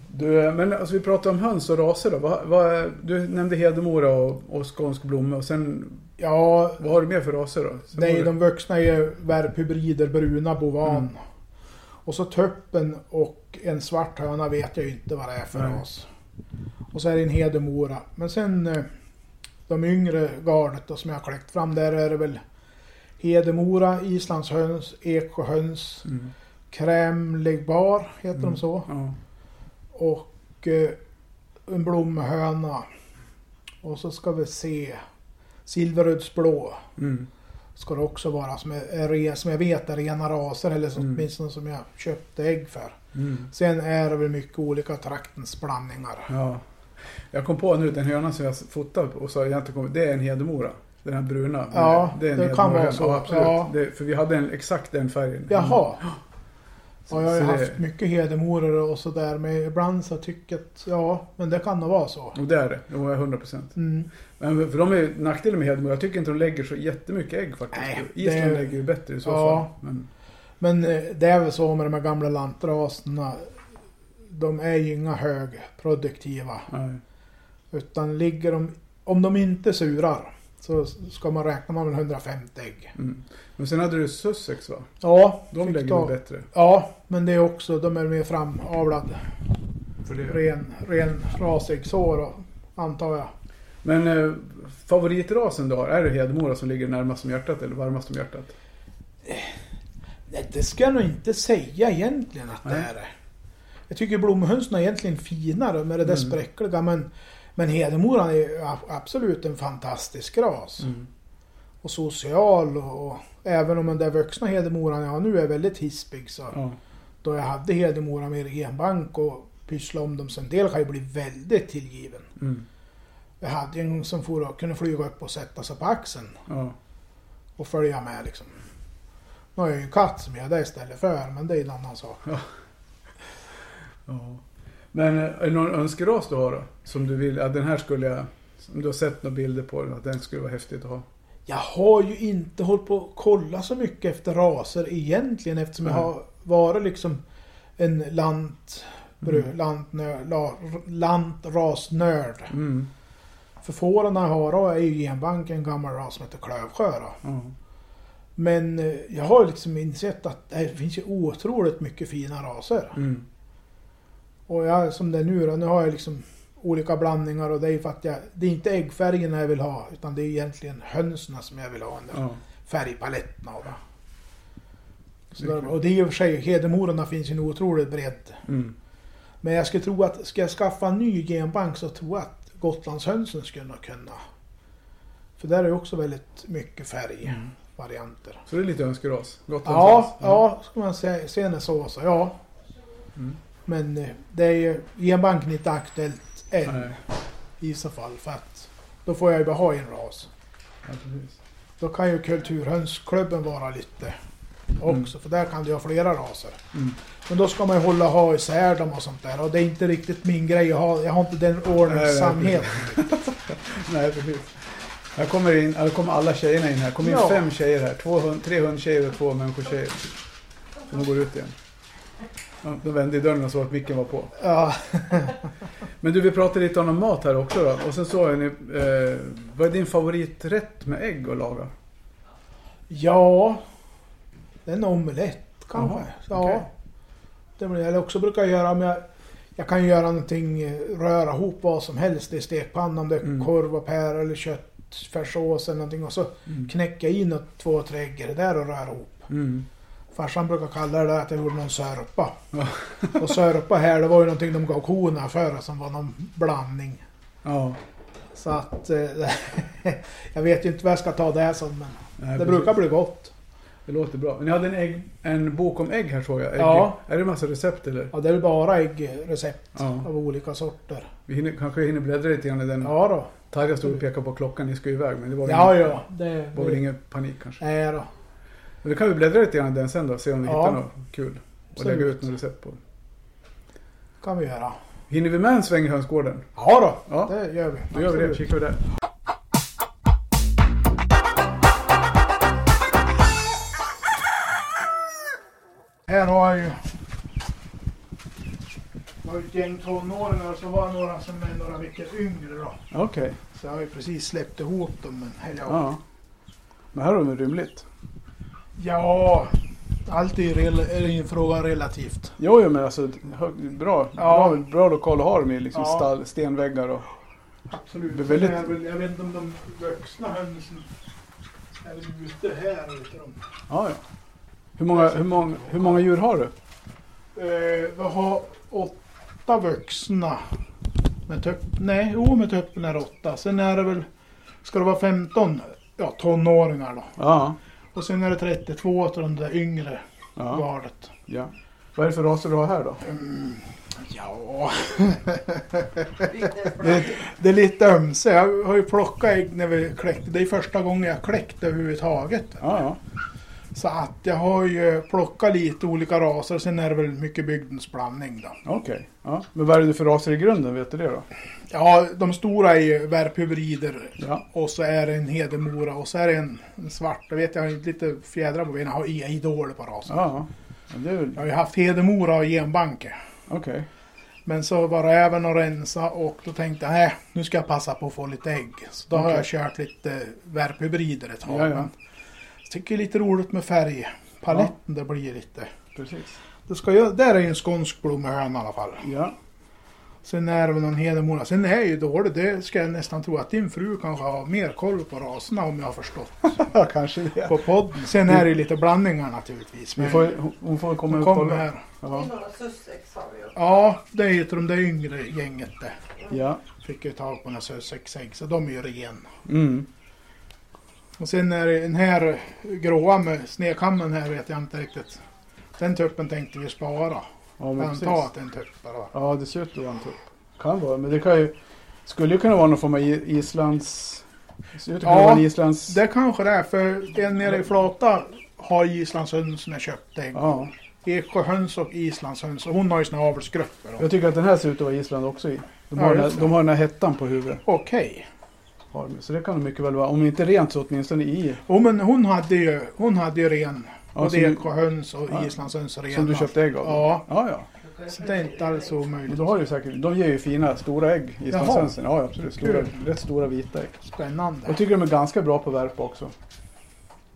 Du, men alltså vi pratar om höns och raser då. Vad, vad, du nämnde Hedemora och, och skånsk blomme och sen, ja vad har du mer för raser då? Sen nej, det- de vuxna är ju värphybrider, bruna, bovan. Mm. Och så tuppen och en svart höna vet jag ju inte vad det är för Nej. ras. Och så är det en hedemora. Men sen eh, de yngre gardet då, som jag har kläckt fram, där är det väl Hedemora, islandshöns, eksjöhöns, Mm. krämlegbar, heter Mm. de så? Ja. Och eh, en blommehöna. Och så ska vi se Silverödsblå. Mm. Ska det också vara som, är, som jag vet är rena raser eller som, Mm. åtminstone som jag köpte ägg för. Mm. Sen är det väl mycket olika traktens blandningar. Ja. Jag kom på nu den hönan som jag fotade och sa jag inte kom, det är en Hedemora. Den här bruna. Ja, det, är en det kan vara så. Ja, absolut. Ja. Det, för vi hade en, exakt den färgen. Jaha. Så, Ja, jag har ju haft mycket hedemoror och sådär men ibland så tycker jag att ja, men det kan nog vara så. och det är det. Jo, jag är 100 procent. Mm. Men för de är nackdelen med Hedemora. Jag tycker inte de lägger så jättemycket ägg faktiskt. Nej, Island det- lägger ju bättre i så Ja. fall. Men, Men eh, det är väl så med de här gamla lantraserna. De är ju inga högproduktiva. nej. Utan ligger de, om de inte surar så ska man räkna med 150 ägg. Mm. Men sen hade du Sussex va? Ja, De lägger ta- väl bättre. Ja, men det är också, de är mer framavlad. För det. Ren, ren rasäggsår och- antar jag. Men eh, favoritrasen du har, är det Hedemora som ligger närmast om hjärtat eller varmast om hjärtat? Nej, det ska jag nog inte säga egentligen att det Nej. är det. Jag tycker blomhönsen är egentligen finare med det där Mm. spräckliga men, men Hedemoran är absolut en fantastisk ras. Mm. Och social och, och även om den där vuxna Hedemoran jag har nu är väldigt hispig så Ja. då jag hade Hedemora med i genbank och pysslade om dem så en del kan ju bli väldigt tillgiven. Mm. Jag hade en som for kunde flyga upp och sätta sig på axeln Ja. och följa med liksom. Nu har jag ju en katt som gör det istället för men det är en annan sak. ja. Men eh, är det någon önskeras du har då? Som du vill, ja, den här skulle jag, om du har sett några bilder på den, att den skulle vara häftigt att ha. Jag har ju inte hållit på att kolla så mycket efter raser egentligen eftersom jag Nej. har varit liksom en lant, Mm. lantnö, la, lantrasnörd. Mm. För fåren jag har då är ju genbank en gammal ras som heter klövsjö då. Ja. Men eh, jag har liksom insett att det finns ju otroligt mycket fina raser. Mm. Och jag, som det är nu då, nu har jag liksom olika blandningar och det är för att jag, det är inte äggfärgerna jag vill ha utan det är egentligen hönsen som jag vill ha under Ja. färgpaletterna. Och, så där, och det är och för sig, hedemorarna finns ju en otrolig bredd. Mm. Men jag skulle tro att ska jag skaffa en ny genbank så tror jag att Gotlandshönsen skulle kunna. För där är ju också väldigt mycket färgvarianter. Så det är lite önskeras? Gotlands Ja, ja, ska man se, se det så så ja. Mm. Men eh, det är ju, genbanken är inte aktuellt än Nej. i så fall. För att då får jag ju bara ha en ras. Ja. Då kan ju kulturhönsklubben vara lite också. För där kan du ha flera raser. Mm. Men då ska man ju hålla ha isär dem och sånt där. Och det är inte riktigt min grej att ha. Jag har inte den ordningsamheten. Nej, precis. Här kommer, in, här kommer alla tjejerna in här. Kommer in Ja. fem tjejer här. Två hund, tre hundtjejer och två människotjejer. De går ut igen. Ja, de vände dörren och såg att micken var på. Ja, Men du, vi pratade lite om mat här också då. Och sen såg jag ni, eh, vad är din favoriträtt med ägg att laga? ja. Det är en omelett kanske. Jaha, ja. Det blir jag också brukar göra. Men jag, jag kan göra någonting, eh, röra ihop vad som helst i stekpannan. Om det är Mm. korv och pär eller köttfärssås eller någonting. Och så knäcka i något, två, tre ägg där och röra ihop. Mm. Farsan brukar kalla det att jag gjorde någon sörpa. Ja. och sörpa här, det var ju någonting de gav korna för som var någon blandning. Ja. Så att eh, jag vet ju inte vad jag ska ta det som men Nej, det precis. brukar bli gott. Det låter bra. Ni hade en, ägg, en bok om ägg här såg jag. Ägg. Ja. Är det massa recept eller? Ja, det är väl bara äggrecept Ja. av olika sorter. Vi hinner, kanske hinner bläddra lite grann i den. Ja då. Tarja stod och pekade på klockan, ni ska ju iväg. Men det var, Ja, ingen, ja. Det, var väl det, ingen panik kanske. nej då. Men då kan vi bläddra lite grann i den sen då, se om vi Ja. hittar något kul. Och Absolut. lägga ut något recept på. kan vi göra. Hinner vi med en sväng i hönsgården? Ja då, Ja. det gör vi. Då gör vi det, kikar vi där. Här har jag ju... Har ju ett gäng tonåringar och så var det några som är några veckor yngre då. Okej. Så jag har ju precis släppt ihop dem. Men, eller, ja. Ja. Men här har vi rymligt. Ja, allt är ju en fråga relativt. Jo, jo men alltså bra, Ja. bra, bra lokal att ha dem i. Liksom Ja. stall, stenväggar och... Absolut. Det är väldigt- är väl, jag vet inte om de vuxna hönsen är ute här. De. Ja, ja. Hur många, hur, många, hur många djur har du? Eh, vi har åtta vuxna. Med tupp, nej, jo med tuppen är åtta. Sen är det väl, ska det vara 15 ja, tonåringar då. Ja. Och sen är det 32 till de där yngre ja. gardet. ja. Vad är det för raser du har här då? Ja, det, det är lite ömse. Jag har ju plockat ägg när vi kläckte. Det är första gången jag kläckt överhuvudtaget. Ja, ja. Så att jag har ju plockat lite olika raser. Sen är det väl mycket bygdens blandning då. Okej. Ja. Men vad är det för raser i grunden? Vet du det då? Ja, de stora är ju värphybrider. Ja. Och så är det en hedemora och så är det en, en svart. Jag vet jag har lite fjädrar på benen. Jag har dålig på rasen. Ja. ja. Det är väl... Jag har ju haft hedemora och genbanke. Okej. Men så var det även att rensa och då tänkte jag nej, nu ska jag passa på att få lite ägg. Så då har Okej. jag kört lite värphybrider ett tag. Ja, ja. Tycker det är lite roligt med färgpaletten. Det blir lite. Precis. Det ska jag, där är ju en skånsk blommehöna i alla fall. Ja. Sen är det väl någon hedemora. Sen är ju dålig. Det ska jag nästan tro att din fru kanske har mer koll på raserna om jag har förstått. ja, kanske det. På podden. Sen är det ju lite blandningar naturligtvis. Vi Men får, hon- får komma hon och kommer kolla. här. Ja. Sussex har vi ju. Ja, det heter de där yngre gänget det. ja. Fick ju tag på några Sussex-ägg. Så de är ju ren. Mm. Och sen är det den här gråa med snedkammen här vet jag inte riktigt. Den tuppen tänkte vi spara. Ja, men antar att det är en tupp bara. Ja, det ser ut att vara en tupp. Kan vara, men det kan ju... Skulle ju kunna vara någon form av Islands... Det ser ut att Ja, vara Islands... Det kanske det är för en nere i Flata har islandshöns som jag köpte en gång. Ja. Eksjöhöns och islandshöns. Och hon har ju såna avelsgrupper. Jag tycker att den här ser ut att vara Island också i. De Ja, har, den, just här, de har den här hettan på huvudet. Okej. Har de. Så det kan det mycket väl vara. Om inte rent så åtminstone i. Jo men hon hade ju, hon hade ju ren. Ja, du, Eksjöhöns och Ja. islandshöns rena. som du köpte ägg av? Ja. Ja, ja. Så det är inte alls omöjligt. då har du säkert, de ger ju fina stora ägg, islandshönsen. Ja, absolut. Stora, rätt stora vita ägg. Spännande. Jag tycker de är ganska bra på värp också.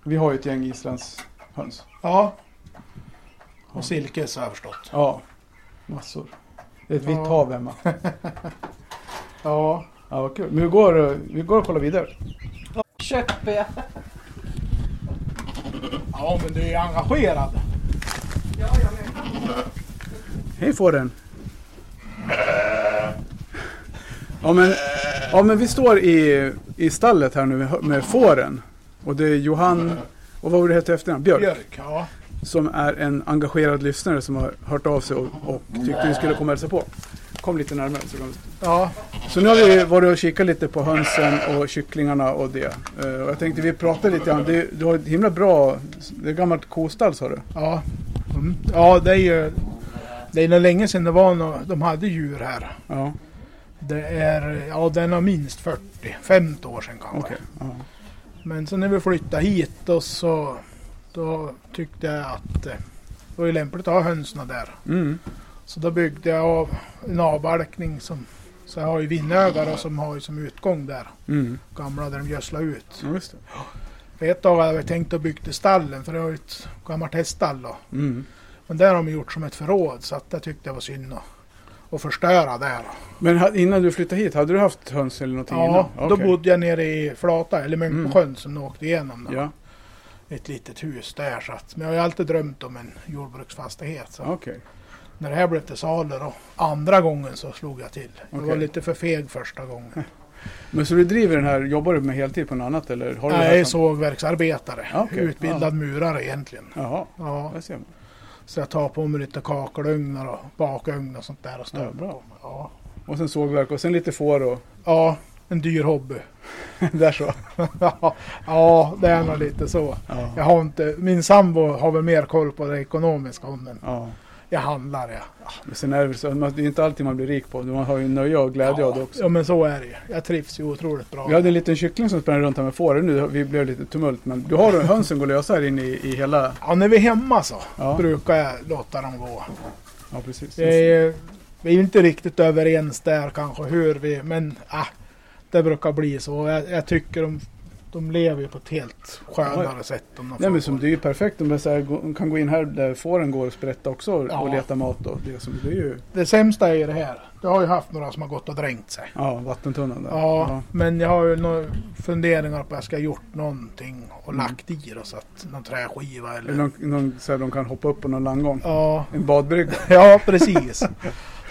Vi har ju ett gäng islandshöns. Ja. Och silkes har jag förstått. Ja, massor. Det är ett vitt Ja. hav hemma. Ja. Ja, vad kul. Men vi går, vi går och kollar vidare. Köper jag. Ja, men du är engagerad. Ja, jag med. Hej fåren! Ja men, ja men vi står i, i stallet här nu med, med fåren. Och det är Johan, och vad var det hette efternamn? Björk. Björk, ja. Som är en engagerad lyssnare som har hört av sig och, och tyckte vi skulle komma och hälsa på. Kom lite närmare. Så, kan vi... Ja, så nu har vi varit och kikat lite på hönsen och kycklingarna och det. Eh, och jag tänkte vi pratar lite grann. Det, du har ett himla bra, det är gammalt kostall sa du? ja. Mm. Ja, det är ju... Det är nog länge sedan det var nå de hade djur här. Ja, Det är, ja den har minst 40, 50 år sedan kanske. okej. Ja. Men så när vi flyttade hit och så då tyckte jag att eh, det var ju lämpligt att ha hönsen där. Mm. Så då byggde jag av en avbalkning som så jag har ju vinnögar som har ju som utgång där. Mm. Gamla där de gödslar ut. Ja, just det. För ett tag hade jag tänkt att bygga stallen för det var ju ett gammalt häststall då. Mm. Men där har de gjort som ett förråd så att det tyckte jag var synd att, förstöra där. Men innan du flyttade hit, hade du haft höns eller någonting Ja, innan? då Okej. bodde jag nere i Flata, eller Munksjön som ni åkte igenom. Då. Ja, Ett litet hus där. Så att, men jag har ju alltid drömt om en jordbruksfastighet. Så okej. När det här blev till salu då, andra gången så slog jag till. Jag var Okej. lite för feg första gången. Men så du driver den här, jobbar du med heltid på något annat eller? Har du här Jag är som- sågverksarbetare. Okej, Utbildad murare egentligen. Jaha, Ja, så jag tar på mig lite kakelugnar och bakugn och sånt där och Ja, på mig. Ja. Och sen sågverk och sen lite får och... ja, en dyr hobby. där så. ja, det är nog lite så. Ja. Jag har inte, min sambo har väl mer koll på det ekonomiska om den. ja. Jag handlar ja. Men sen är det så, det är inte alltid man blir rik på. Man har ju nöje och glädje av det också. Ja men så är det ju. Jag trivs ju otroligt bra. Vi hade en liten kyckling som sprang runt här med får nu. Vi blev lite tumult. Men du har hönsen går lösa här inne i, i hela... Ja, när vi är hemma så Ja, brukar jag låta dem gå. ja precis. Vi är, vi är inte riktigt överens där kanske hur vi, men äh, det brukar bli så. Jag, jag tycker de, de lever ju på ett helt skönare Ja, ja. sätt. Om de Nej men som det är ju perfekt om man kan gå in här där fåren går och sprätta också och, Ja. leta mat och det som det är ju Det sämsta är ju det här. Jag har ju haft några som har gått och dränkt sig. ja, vattentunnan där. Ja, men jag har ju några funderingar på att jag ska ha gjort någonting och lagt i det så att någon träskiva Eller någon, någon, så här, de kan hoppa upp på någon landgång. Ja, En badbrygga. ja precis.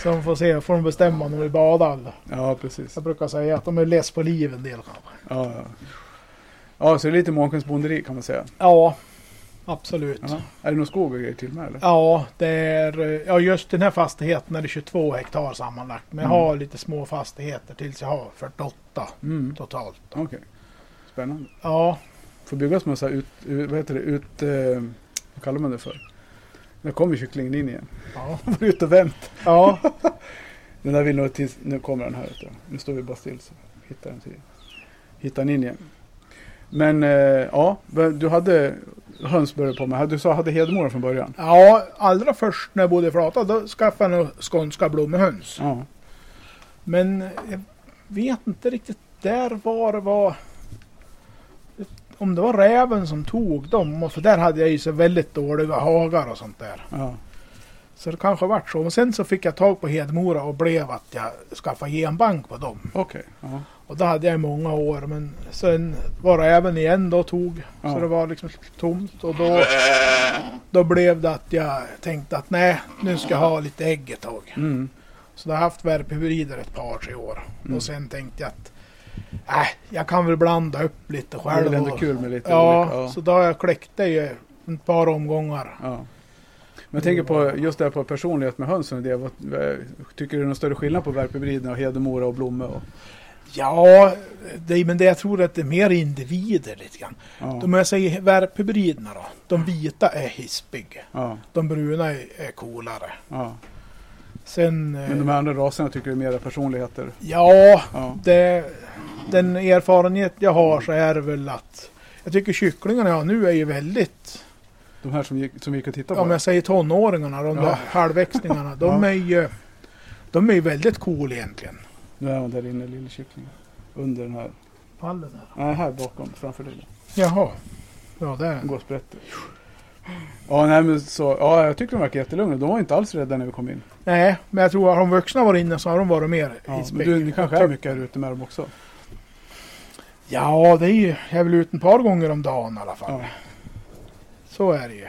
Så de får se, får de bestämma om de vill bada eller? Ja precis. Jag brukar säga att de är less på liv en del. Ja, ja. Ja så det är lite Månsjöns bonderi kan man säga. Ja, absolut. Ja. Är det någon skog och grejer till med eller? Ja, det är, ja, just den här fastigheten är det 22 hektar sammanlagt. Men jag Mm. har lite små fastigheter tills jag har 48 Mm. totalt. Okej. Spännande. Ja, Får byggas med så här ut, ut, vad heter det, ut, eh, vad kallar man det för? Nu kommer kycklingen in igen. ja, Var ut och vänt. ja, Den där vill nog tills, nu kommer den här. Nu står vi bara still så hittar den till. Hittar den in igen. Men eh, ja, du hade höns på med. Du sa hade Hedemora från början. ja, allra först när jag bodde i Flata då skaffade jag skånska blommehöns. Ja. Men jag vet inte riktigt där var det var. Om det var räven som tog dem. och För där hade jag ju så väldigt dåliga hagar och sånt där. ja. Så det kanske vart så. Men sen så fick jag tag på Hedemora och blev att jag skaffade genbank på dem. Okej. Ja. Och det hade jag i många år. Men sen var det även igen då tog. Ja. Så det var liksom tomt. Och då, då blev det att jag tänkte att nej, nu ska jag ha lite ägg ett tag. Mm. Så jag har haft värphybrider ett par, tre år. Mm. Och sen tänkte jag att nej, jag kan väl blanda upp lite Det är själv. ändå kul med lite Ja, olika. Ja. så då har jag kläckt det ju ett par omgångar. Ja. Men jag tänker på just det här på personlighet med hönsen. Det, vad, tycker du det är någon större skillnad på värphybriden och Hedemora och Blomme? Och, Ja, det, men det jag tror att det är mer individer lite grann. ja. Om jag säger värphybriderna då. De vita är hispig. ja. De bruna är, är coolare. Ja. Sen... Men de eh, andra raserna tycker du är mera personligheter? Ja, det, den erfarenhet jag har så är det väl att jag tycker kycklingarna jag har nu är ju väldigt De här som gick, som vi gick och tittade på? Om jag säger tonåringarna, de där halvväxlingarna. De är ju de är ju väldigt cool egentligen. Nu är hon där inne, lilla kycklingen. Under den här. Pallen här. Nej, här bakom, framför dig. Jaha. Ja, det är De går och sprätter. Ja, nej, men så, ja, jag tycker de verkar jättelugna. De var inte alls rädda när vi kom in. Nej, men jag tror att de vuxna var inne så har de varit mer Ja, i men spel. du, kanske är mycket här ute med dem också? Ja, det är ju, jag är väl ute ett par gånger om dagen i alla fall. Ja. Så är det ju.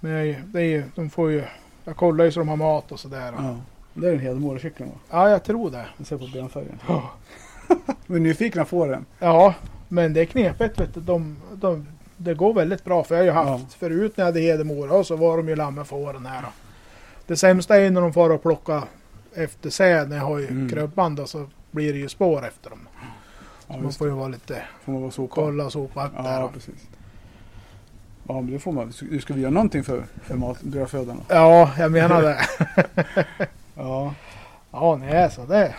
Men det är ju, de får ju, jag kollar ju så de har mat och sådär. Ja. Det är en Hedemorakyckling va? ja, jag tror det. Jag ser på benfärgen. Vi är nyfikna på den. Ja, men det är knepigt vet du. De, de, det går väldigt bra för jag har ju haft Ja. förut när jag hade Hedemora och så var de ju lammefåren här. Då. Det sämsta är när de får och plocka efter säd när jag har ju Mm. krubban då så blir det ju spår efter dem. Ja, man får ju vara lite, Får man vara så kolla och sopa där. Ja, då. precis. Ja, men det får man. Du ska vi göra någonting för, för mat, brödfödan? Ja, jag menar det. Ja. ja, nej så det.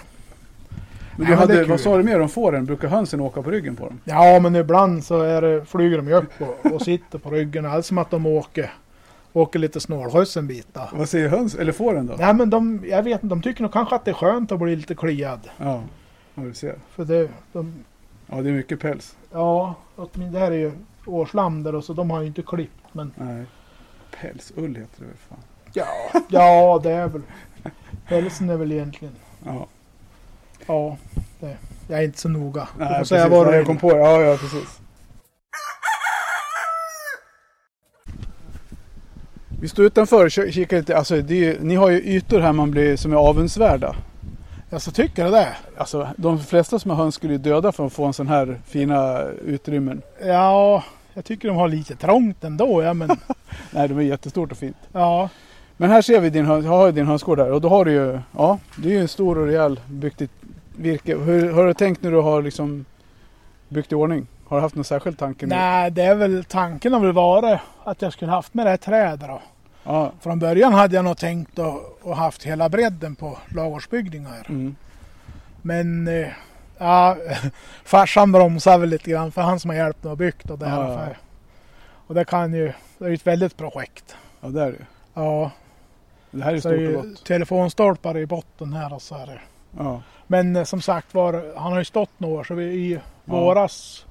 Men Ja, du men det är hade, vad kul. sa du mer om fåren? Brukar hönsen åka på ryggen på dem? Ja, men ibland så är det, flyger de ju upp och, och sitter på ryggen. Allt som att de åker, åker lite snålskjuts en bit. Då. Vad säger höns, eller fåren då? Nej, men de, jag vet inte, de tycker nog kanske att det är skönt att bli lite kliad. Ja, ja du ser. För det, de, Ja, det är mycket päls. ja, det här är ju årslam där och så de har ju inte klippt. Men Nej. Pälsull heter det väl fan. ja, ja det är väl, pälsen är väl egentligen, Ja, ja, det, jag är inte så noga. Du Nej, får säga vad du kom på. Ja, ja, precis. Vi står utanför och kikar lite. Alltså, ju- ni har ju ytor här man blir, som är avundsvärda. Jag så tycker du det? Alltså, de flesta som har höns skulle ju döda för att få en sån här fina utrymmen. Ja, jag tycker de har lite trångt ändå. Ja, men Nej, de är jättestort och fint. ja, Men här ser vi din, har din hönsgård här och då har du ju, ja, det är ju en stor och rejäl byggt i virke. Hur har du tänkt när du har liksom byggt i ordning? Har du haft någon särskild tanke? nu? nej, det är väl tanken har väl varit att jag skulle haft med det här trädet då. Ja, Från början hade jag nog tänkt att haft hela bredden på ladugårdsbyggningen här. mm. Men eh, ja, farsan bromsar väl lite grann för han som har hjälpt mig att bygga och det här. Ja, och det kan ju, det är ju ett väldigt projekt. ja det är det. Ja, Det här är så är stort och ju gott. telefonstolpar i botten här och så är det. Ja, Men eh, som sagt var, han har ju stått några år så vi i våras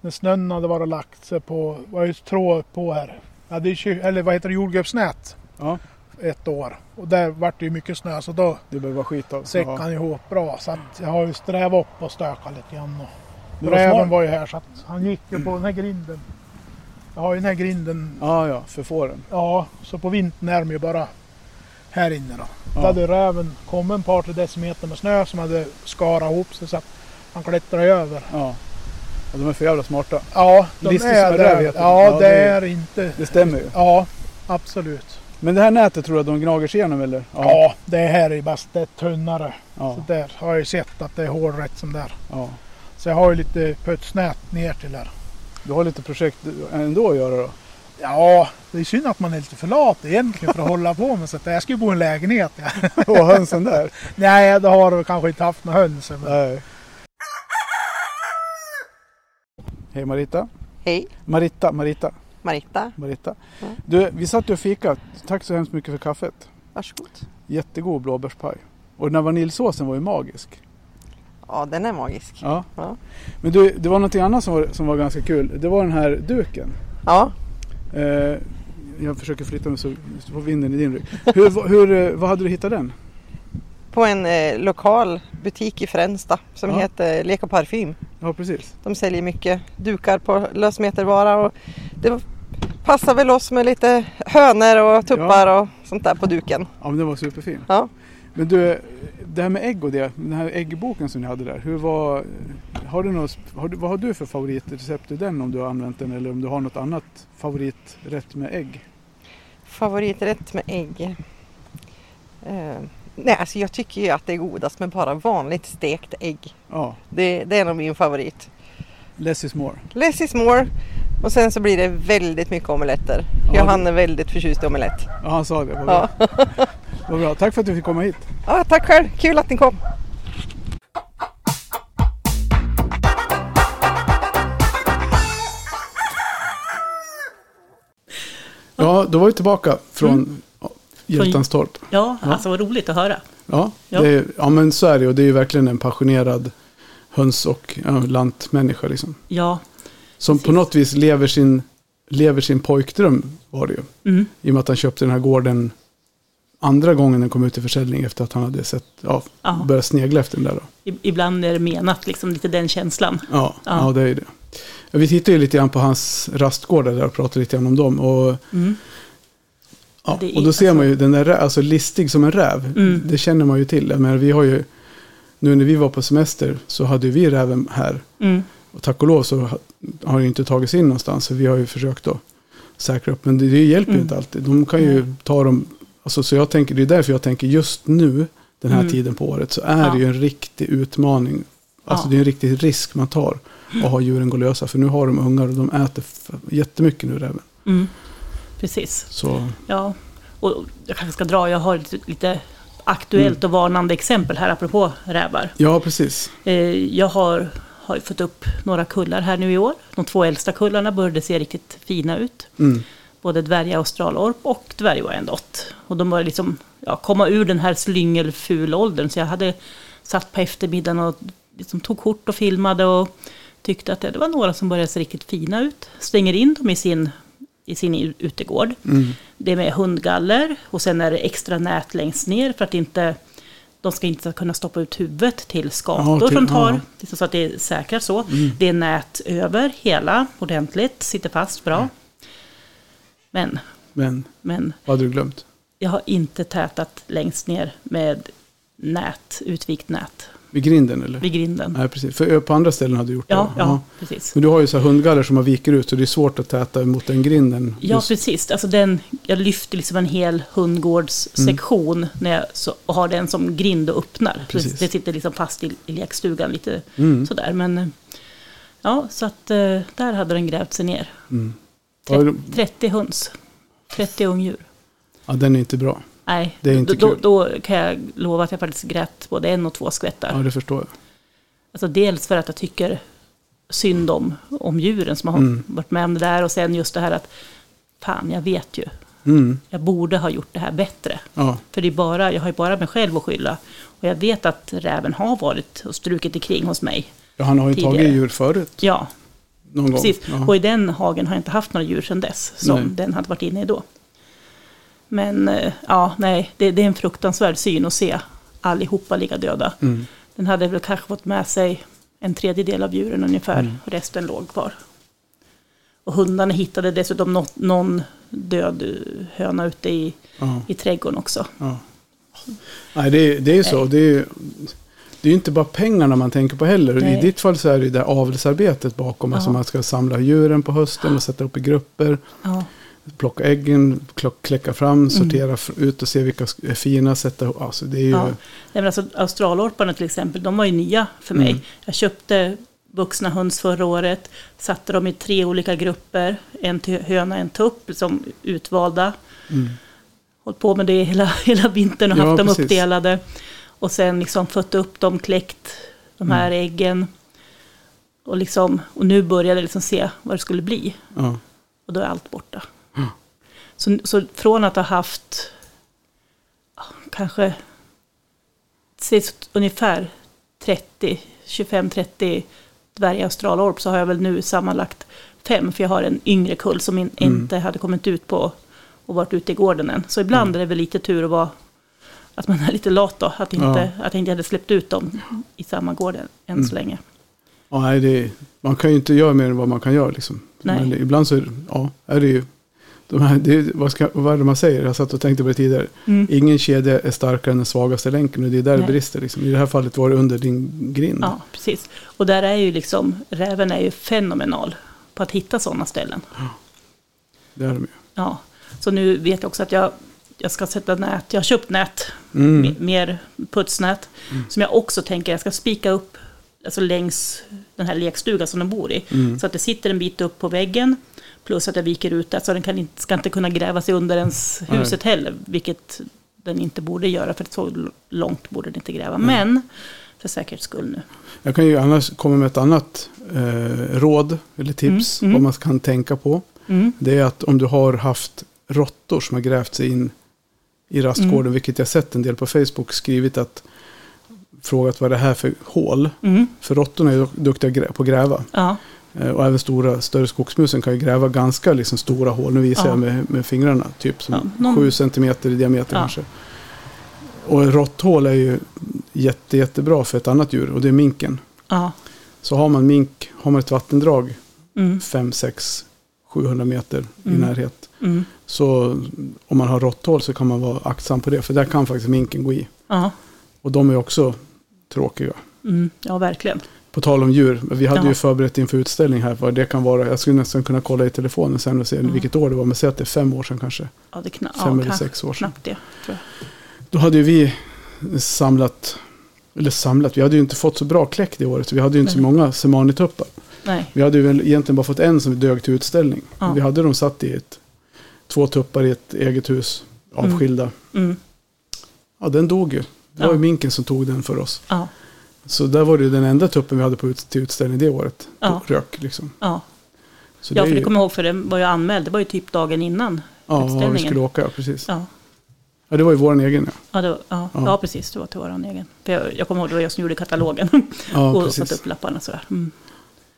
när snön hade varit lagt sig på, var ju tråd på här. Ja, det är, tju- eller vad heter det, jordgubbsnät ja, ett år. Och där vart det ju mycket snö så då det behöver skit av. säck Ja. han ihop bra. Så att jag har ju strävat upp och stökat lite grann. Och räven var ju här så att han gick ju på den här grinden. Jag har ju den här grinden. Ja, ja, för fåren. Ja, så på vintern är de ju bara här inne då. Då Ja. hade räven kommit en par tre decimeter med snö som hade skarat ihop sig så att han klättrade över. Ja. Och de är för jävla smarta. Ja, de Listig är en räv det. Ja, Ja, det det- är inte... Det stämmer ju. Ja, absolut. Men det här nätet tror jag de gnager sig igenom eller? Ja, det här är bäst. Det är tunnare. Ja. Så där har jag ju sett att det är hårdrätt som där. ja. Så jag har ju lite putsnät ner till här. Du har lite projekt ändå att göra då? Ja, det är synd att man är lite för lat egentligen för att hålla på med sånt där. Jag skulle bo i en lägenhet. Ja. Och hönsen där? Nej, det har du kanske inte haft några höns. Men... Nej. Hej Marita. Hej, Marita, Marita, Marita. Marita. Mm. Du, vi satt ju och fikat. Tack så hemskt mycket för kaffet. Varsågod. Jättegod blåbärspaj. Och den här vaniljsåsen var ju magisk. Ja, den är magisk. Ja. Ja. Men du, det var någonting annat som var, som var ganska kul. Det var den här duken. Ja, Eh, jag försöker flytta mig så får vinden i din rygg. Hur, hur, eh, vad hade du hittat den? på en eh, lokal butik i Fränsta som Ja. heter Lek och Parfym. Ja, precis. De säljer mycket dukar på lösmetervara och det passar väl oss med lite hönor och tuppar och sånt där på duken. Ja, men den var superfin. Ja. Men du, det här med ägg och det, den här äggboken som ni hade där. Hur var, har du något, har du, vad har du för favoritrecept i den om du har använt den eller om du har något annat favoriträtt med ägg? Favoriträtt med ägg? Eh, nej, alltså jag tycker ju att det är godast med bara vanligt stekt ägg. Ja, Det, det är nog min favorit. less is more. Less is more. Och sen så blir det väldigt mycket omeletter. Ja, Johan är väldigt förtjust i omelett. Ja, han sa det. Ja. Vad bra. Tack för att du fick komma hit. ja, tack själv, kul att ni kom. Ja, då var vi tillbaka från Mm. ja, Hjältanstorp. Ja, Ja. alltså vad roligt att höra. Ja, Ja. Det är, ja, men så är det och det är ju verkligen en passionerad höns och ja, lantmänniska liksom. Ja, Som på Precis. något vis lever sin, lever sin pojkdröm var det ju. Mm. I och med att han köpte den här gården andra gången den kom ut till försäljning efter att han hade sett, ja, Ja. börjat snegla efter den där då. I- Ibland är det menat, liksom lite den känslan. Ja, ja. Ja. det är det. Vi tittar ju lite grann på hans rastgårdar där och pratar lite grann om dem. Och, Mm. ja, och då ser alltså- man ju den där, alltså listig som en räv. Mm. Det känner man ju till. Men vi har ju, nu när vi var på semester så hade vi räven här. Mm. Och tack och lov så ha- har det inte tagits in någonstans. Så vi har ju försökt att säkra upp. Men det, det hjälper ju Mm. inte alltid. De kan ju ta dem. Alltså, så jag tänker, det är därför jag tänker just nu, den här Mm. tiden på året, så är Ja. det ju en riktig utmaning. Alltså Ja. det är en riktig risk man tar att ha djuren gå lösa. För nu har de ungar och de äter jättemycket nu räven. Mm. Precis. Så Ja, och jag kanske ska dra, jag har lite, aktuellt och varnande exempel här apropå rävar. ja, precis. Eh, Jag har, har fått upp några kullar här nu i år. De två äldsta kullarna började se riktigt fina ut. Mm. Både dvärg australorp och dvärg wyandotte. Och de började liksom, ja, komma ur den här slyngelfulåldern. Så jag hade satt på eftermiddagen och liksom tog kort och filmade och tyckte att det, var några som började se riktigt fina ut. Stänger in dem i sin, i sin utegård. Mm. Det är med hundgaller och sen är det extra nät längst ner för att inte de ska inte kunna stoppa ut huvudet till skator Ja, till- som tar, ja. så att det är säkert så. Det är nät över hela ordentligt, sitter fast bra. Men, Men men vad hade du glömt? jag har inte tätat längst ner med nät, utvikt nät Vid grinden eller? vid grinden. Nej, precis. För på andra ställen hade du gjort Ja, det? ja, precis. Men du har ju så här hundgaller som har viker ut så det är svårt att täta mot den grinden. Ja, just. precis. Alltså den, jag lyfter liksom en hel hundgårdssektion när jag så, och har den som grind och öppnar. Så Precis. det sitter liksom fast i, i lekstugan lite Mm. sådär. Men eh, ja, så att eh, där hade den grävt sig ner. Mm. Tre- Ja, 30 höns, 30 ungdjur. ja, den är inte bra. Nej, Det är inte då, kul. då, kan jag lova att jag faktiskt grät både en och två skvättar. Ja, det förstår jag. Alltså dels för att jag tycker synd om, om djuren som har Mm. varit med om det där. Och sen just det här att, fan jag vet ju, Mm. jag borde ha gjort det här bättre. Ja, För det är bara, jag har ju bara mig själv att skylla. Och jag vet att räven har varit och strukit omkring hos mig. ja, han har ju tagit Tidigare. djur förut. Ja, Någon precis. gång. Och i den hagen har jag inte haft några djur sedan dess. Som Nej. den hade varit inne i då. Men eh, ja, nej, det, det är en fruktansvärd syn att se allihopa ligga döda. Mm. Den hade väl kanske fått med sig en tredjedel av djuren ungefär. Mm. Och resten låg kvar. Och hundarna hittade dessutom nå- någon död eh, höna ute i, Ja, i trädgården också. ja. Nej, det är, det är ju så. Det är det är ju inte bara pengarna man tänker på heller. I Nej. ditt fall så är det ju det avelsarbetet bakom. Alltså Ja. man ska samla djuren på hösten och sätta upp i grupper. Ja, Plocka äggen, kläcka Mm. fram, sortera f- ut och se vilka är fina. Sätta, alltså det är ju... ja. Nej, alltså, Australorparna till exempel, de var ju nya för mig. Mm. Jag köpte vuxna höns förra året, satte dem i tre olika grupper. En till höna, en tupp, som utvalda. Mm. Hållit på med det hela, hela vintern och Ja, haft dem precis. uppdelade. Och sen liksom fött upp dem, kläckt de här Mm. äggen. Och, liksom, och nu började jag liksom se vad det skulle bli. Ja. Och då är allt borta. Ja. Så, så från att ha haft kanske ungefär 30, 25-30 dvärgaustralorp så har jag väl nu sammanlagt fem. För jag har en yngre kull som in, Mm. inte hade kommit ut på och varit ute i gården än. Så ibland Mm. är det väl lite tur att vara att man är lite lat då. Att, inte, Ja. att jag inte hade släppt ut dem i samma gård än, Mm. så länge. Ja, nej, det är, man kan ju inte göra mer än vad man kan göra. Liksom. Nej. Men ibland så är det, ja, är det ju... De här, det, vad, ska, vad är det man säger? Jag satt och tänkte på det tidigare. Mm. Ingen kedja är starkare än den svagaste länken. Och det är där det Nej. brister. Liksom. I det här fallet var det under din grind. Ja, precis. Och där är ju liksom, räven är ju fenomenal på att hitta sådana ställen. Det är de ju. Ja, så nu vet jag också att jag, jag ska sätta nät. Jag har köpt nät, Mm. me- mer putsnät. Som jag också tänker jag ska spika upp alltså längs den här lekstugan som de bor i. Mm. Så att det sitter en bit upp på väggen. Plus att jag viker ut det så den kan inte, ska inte kunna gräva sig under ens huset heller. Vilket den inte borde göra för så långt borde den inte gräva. Men för säkerhets skull nu. Jag kan ju annars komma med ett annat eh, råd eller tips. Mm, mm. Vad man kan tänka på. Mm. Det är att om du har haft råttor som har grävt sig in i rastgården. Mm. Vilket jag sett en del på Facebook skrivit att frågat vad det här för hål. Mm. För råttorna är duktiga på att gräva. Ja, Eh, Och även stora, större skogsmusen kan ju gräva ganska liksom stora hål. Nu visar Ja. jag med, med fingrarna. Typ som Ja, någon- 7 centimeter i diameter Ja. kanske. Och ett råtthål är ju jätte, jättebra för ett annat djur. Och det är minken. Ja. Så har man mink, har man ett vattendrag Mm. 5, 6, 700 meter i Mm. närhet. Mm. Så om man har råtthål så kan man vara aktsam på det. För där kan faktiskt minken gå i. Ja. Och de är också tråkiga. Mm. ja, verkligen. På tal om djur, vi hade Ja. ju förberett inför utställning här vad det kan vara. Jag skulle nästan kunna kolla i telefonen sen och se Mm. vilket år det var. Men säg att det är fem år sedan kanske. Ja, det kna- Fem ja, eller sex år sedan. Knappt det, tror jag. Då hade ju vi samlat, eller samlat, vi hade ju inte fått så bra kläck det året. Så vi hade ju inte så Nej. många semanituppar. Nej. Vi hade ju egentligen bara fått en som dög till utställning. Ja. Vi hade dem satt i ett, två tuppar i ett eget hus, avskilda. Mm. Ja, den dog ju. Det Ja. var ju minken som tog den för oss. Ja. Så där var det den enda tuppen vi hade på ut, till utställning det året. Ja. Rök liksom. Ja. Så ja, är för det ju- kommer jag ihåg, för den var ju anmäld. Det var ju typ dagen innan Ja, var vi utställningen. skulle åka, ja, precis. Ja. Ja. det var ju vår egen, ja. Ja, det var, ja, Ja. ja. precis. Det var till våran egen. För jag, jag kommer ihåg, det var jag som gjorde katalogen. Ja, och precis. satte upp lapparna sådär. Mm.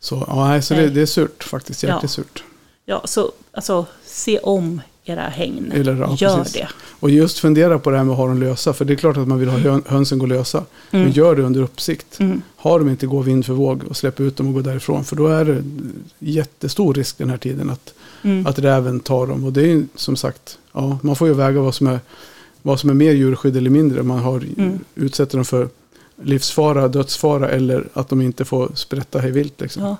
Så, ja, så det, det är surt faktiskt, Ja. jättesurt. Ja, så alltså, se om era hägn. Eller, ja, Gör precis. det. Och just fundera på det här med att ha dem lösa. För det är klart att man vill ha hön, hönsen gå lösa. Men Mm. gör det under uppsikt. Mm. Har de inte gå vind för våg och släpp ut dem och gå därifrån. För då är det jättestor risk den här tiden att, Mm. att räven tar dem. Och det är som sagt, ja, man får ju väga vad som är, vad som är mer djurskydd eller mindre. Man har, Mm. utsätter dem för livsfara, dödsfara eller att de inte får sprätta hej vilt. Liksom. Ja,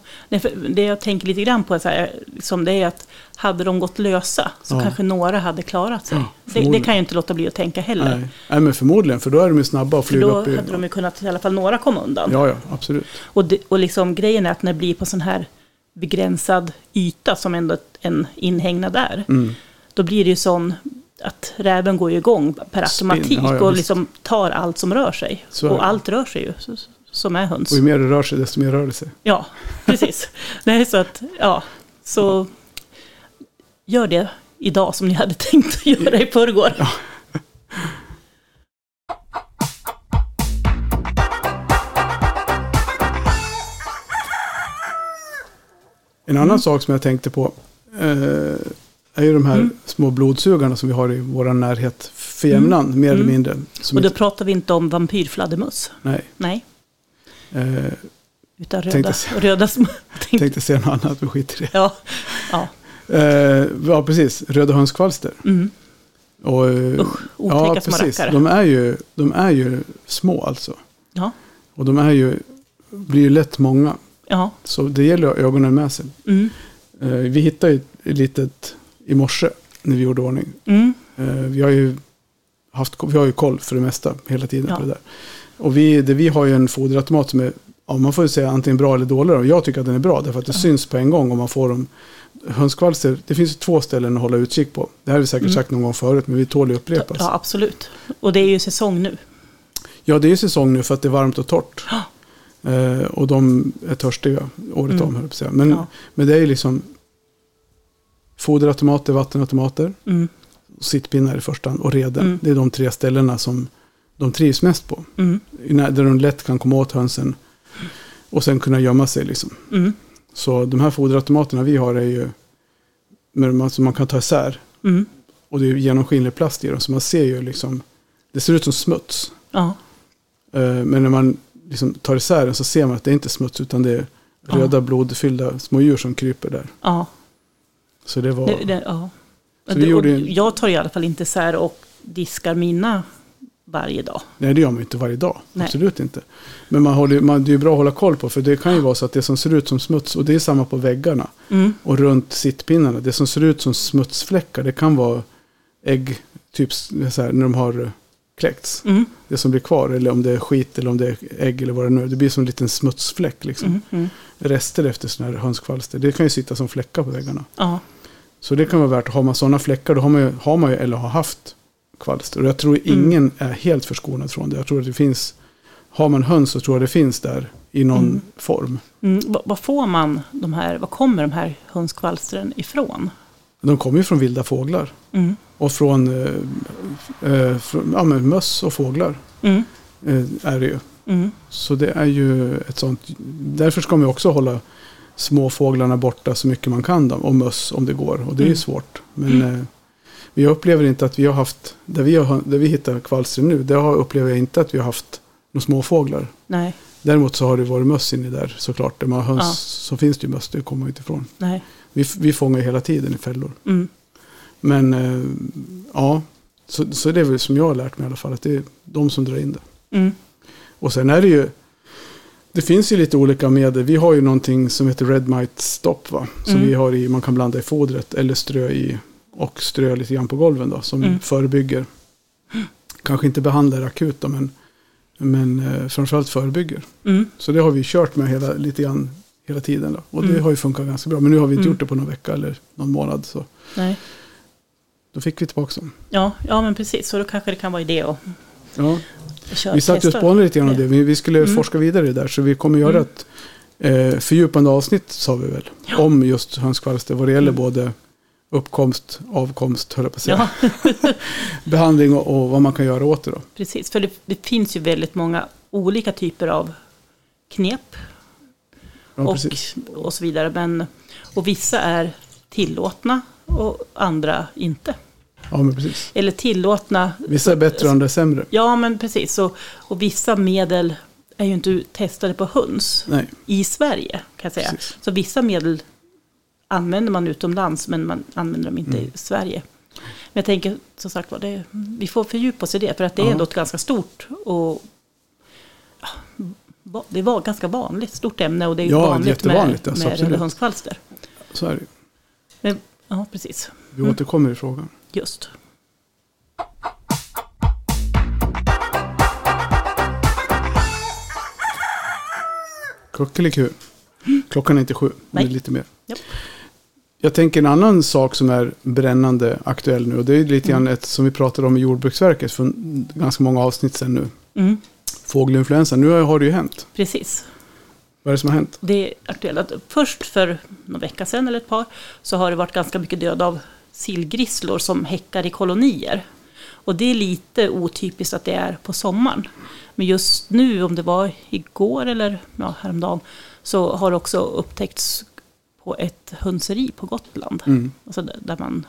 det jag tänker lite grann på så här, liksom det är att hade de gått lösa så Ja. kanske några hade klarat sig. Ja, det, det kan jag inte låta bli att tänka heller. Nej. Nej, men förmodligen. För då är de ju snabba För flyga då upp i... hade de ju kunnat i alla fall några komma undan. Ja, ja, absolut. Och, det, och liksom grejen är att när det blir på sån här begränsad yta som ändå en inhägnad är. Mm. Då blir det ju sån att räven går ju igång per Spinn, automatik ja, ja, och liksom tar allt som rör sig. Och allt rör sig ju, som är höns. Och ju mer det rör sig, desto mer rör det sig. Ja, precis. Nej, så att, ja, så gör det idag som ni hade tänkt att göra i förrgår. En annan sak som jag tänkte på eh, är ju de här Mm. små blodsugarna som vi har i vår närhet för jämnan, mer eller Mm. mindre. Och då inte, pratar vi inte om vampyrfladdermöss. nej, Nej, eh, utan Tänkte röda, se- röda små... tänkte- tänkte säga något annat, men skit i det. Ja, ja. Eh, ja, precis. Röda hönskvalster. Mm. Och, eh, Usch, ja, precis. De är, ju, de är ju små alltså. Ja, Och de är ju, blir ju lätt många. ja. Så det gäller att ha ögonen med sig. Mm. Eh, vi hittade ju ett litet i morse när vi gjorde ordning. Mm. Eh, vi, har ju haft, vi har ju koll för det mesta hela tiden Ja. på det där. Och vi, det, vi har ju en foderautomat som är, ja, man får ju säga antingen bra eller dålig. Och jag tycker att den är bra därför att det syns på en gång om man får dem. Hönskvalster, det finns ju två ställen att hålla utkik på. Det här har vi säkert Mm. sagt någon gång förut, men vi tål ju upprepas. ja, absolut. Och det är ju säsong nu. Ja, det är ju säsong nu för att det är varmt och torrt. Eh, och de är törstiga året Mm. om, höll. Men, Ja. men det är ju liksom foderautomater, vattenautomater, Mm. sittpinnar i första hand och reden. Mm. Det är de tre ställena som de trivs mest på. Mm. Där de lätt kan komma åt hönsen och sen kunna gömma sig. Liksom. Mm. Så de här foderautomaterna vi har är ju som man kan ta isär. Mm. Och det är genomskinlig plast i dem. Så man ser ju liksom, det ser ut som smuts. Ja. Eh, Men när man liksom tar isär den så ser man att det är inte smuts utan det är Ja. röda blodfyllda små djur som kryper där. Ja. Så det var... Det, det, ja. Så vi gjorde Jag tar i alla fall inte sär och diskar mina varje dag. Nej, det gör man ju inte varje dag. Nej. Absolut inte. Men man håller, man, det är bra att hålla koll på. För det kan ju vara så att det som ser ut som smuts, och det är samma på väggarna Mm. och runt sittpinnarna. Det som ser ut som smutsfläckar, det kan vara ägg, typ så här, när de har kläckts. Mm. Det som blir kvar, eller om det är skit eller om det är ägg eller vad det nu är. Det blir som en liten smutsfläck liksom. Mm. Mm. Rester efter sådana här hönskvalster. Det kan ju sitta som fläckar på väggarna. Ja. Så det kan vara värt, har man sådana fläckar då har man ju, har man ju eller har haft kvalster. Och jag tror Mm. ingen är helt förskonad från det. Jag tror att det finns, har man höns så tror jag det finns där i någon Mm. form. Mm. Vad får man de här, vad kommer de här hönskvalstren ifrån? De kommer ju från vilda fåglar. Mm. Och från, eh, eh, från ja, men möss och fåglar Mm. eh, är det ju. Mm. Så det är ju ett sånt, därför ska man också hålla småfåglarna borta så mycket man kan då, och möss om det går. Och det är ju Mm. svårt. Men eh, jag upplever inte att vi har haft, där vi, har, där vi hittar kvalster nu, där upplever jag inte att vi har haft några småfåglar. Nej, Däremot så har det varit möss inne där såklart. Där man har höns Ja. så finns det ju möss, det kommer man inte ifrån. nej. Vi, vi fångar hela tiden i fällor. Mm. Men eh, ja, så, så det är väl som jag har lärt mig i alla fall. Att det är de som drar in det. Mm. Och sen är det ju, det finns ju lite olika medel. Vi har ju någonting som heter Red Mite Stop va? Som Mm. vi har i, man kan blanda i fodret eller strö i och strö lite grann på golven då. Som Mm. förebygger. Kanske inte behandlar akut då, men, men eh, framförallt förebygger. Mm. Så det har vi kört med hela, lite grann hela tiden då. Och det Mm. har ju funkat ganska bra. Men nu har vi inte Mm. gjort det på någon vecka eller någon månad. Så Nej. då fick vi tillbaka dem. Ja, ja, men precis. Så då kanske det kan vara idé att Ja. Vi satt och spånade lite grann om det. Vi, skulle Mm. forska vidare där. Så vi kommer göra Mm. ett eh, fördjupande avsnitt, sa vi väl. Ja. Om just hönskvalster. Vad det gäller Mm. både uppkomst, avkomst, höll jag på att säga. Ja, Behandling och, och vad man kan göra åt det då. precis. För det, det finns ju väldigt många olika typer av knep Ja, och, precis. och så vidare. Men, och vissa är tillåtna och andra inte. Ja, men precis. Eller tillåtna. Vissa är bättre och andra är sämre. Ja, men precis. Och, och vissa medel är ju inte testade på höns Nej, i Sverige, kan jag säga. Precis. Så vissa medel använder man utomlands, men man använder dem inte Mm. i Sverige. Men jag tänker, som sagt var, det, vi får fördjupa oss i det, för att det är Ja. ändå ett ganska stort och ja, det var ganska vanligt, stort ämne och det är Ja, vanligt med, alltså, med absolut. rödhönskvalster. så är det. Men, ja, precis. Vi Mm. återkommer i frågan. Just. Kuckeliku. Klockan är inte sju, men det är lite mer. Japp. Jag tänker en annan sak som är brännande aktuell nu. Och det är lite Mm. grann ett som vi pratade om i Jordbruksverket för ganska många avsnitt sedan nu. Mm, Fågelinfluensa. Nu har det ju hänt. precis. Vad är det som har hänt? Det är aktuellt. Först för någon vecka sedan eller ett par så har det varit ganska mycket död av sillgrisslor som häckar i kolonier. Och det är lite otypiskt att det är på sommaren. Men just nu, om det var igår eller ja, häromdagen, så har det också upptäckts på ett hönseri på Gotland. Mm. Alltså där- man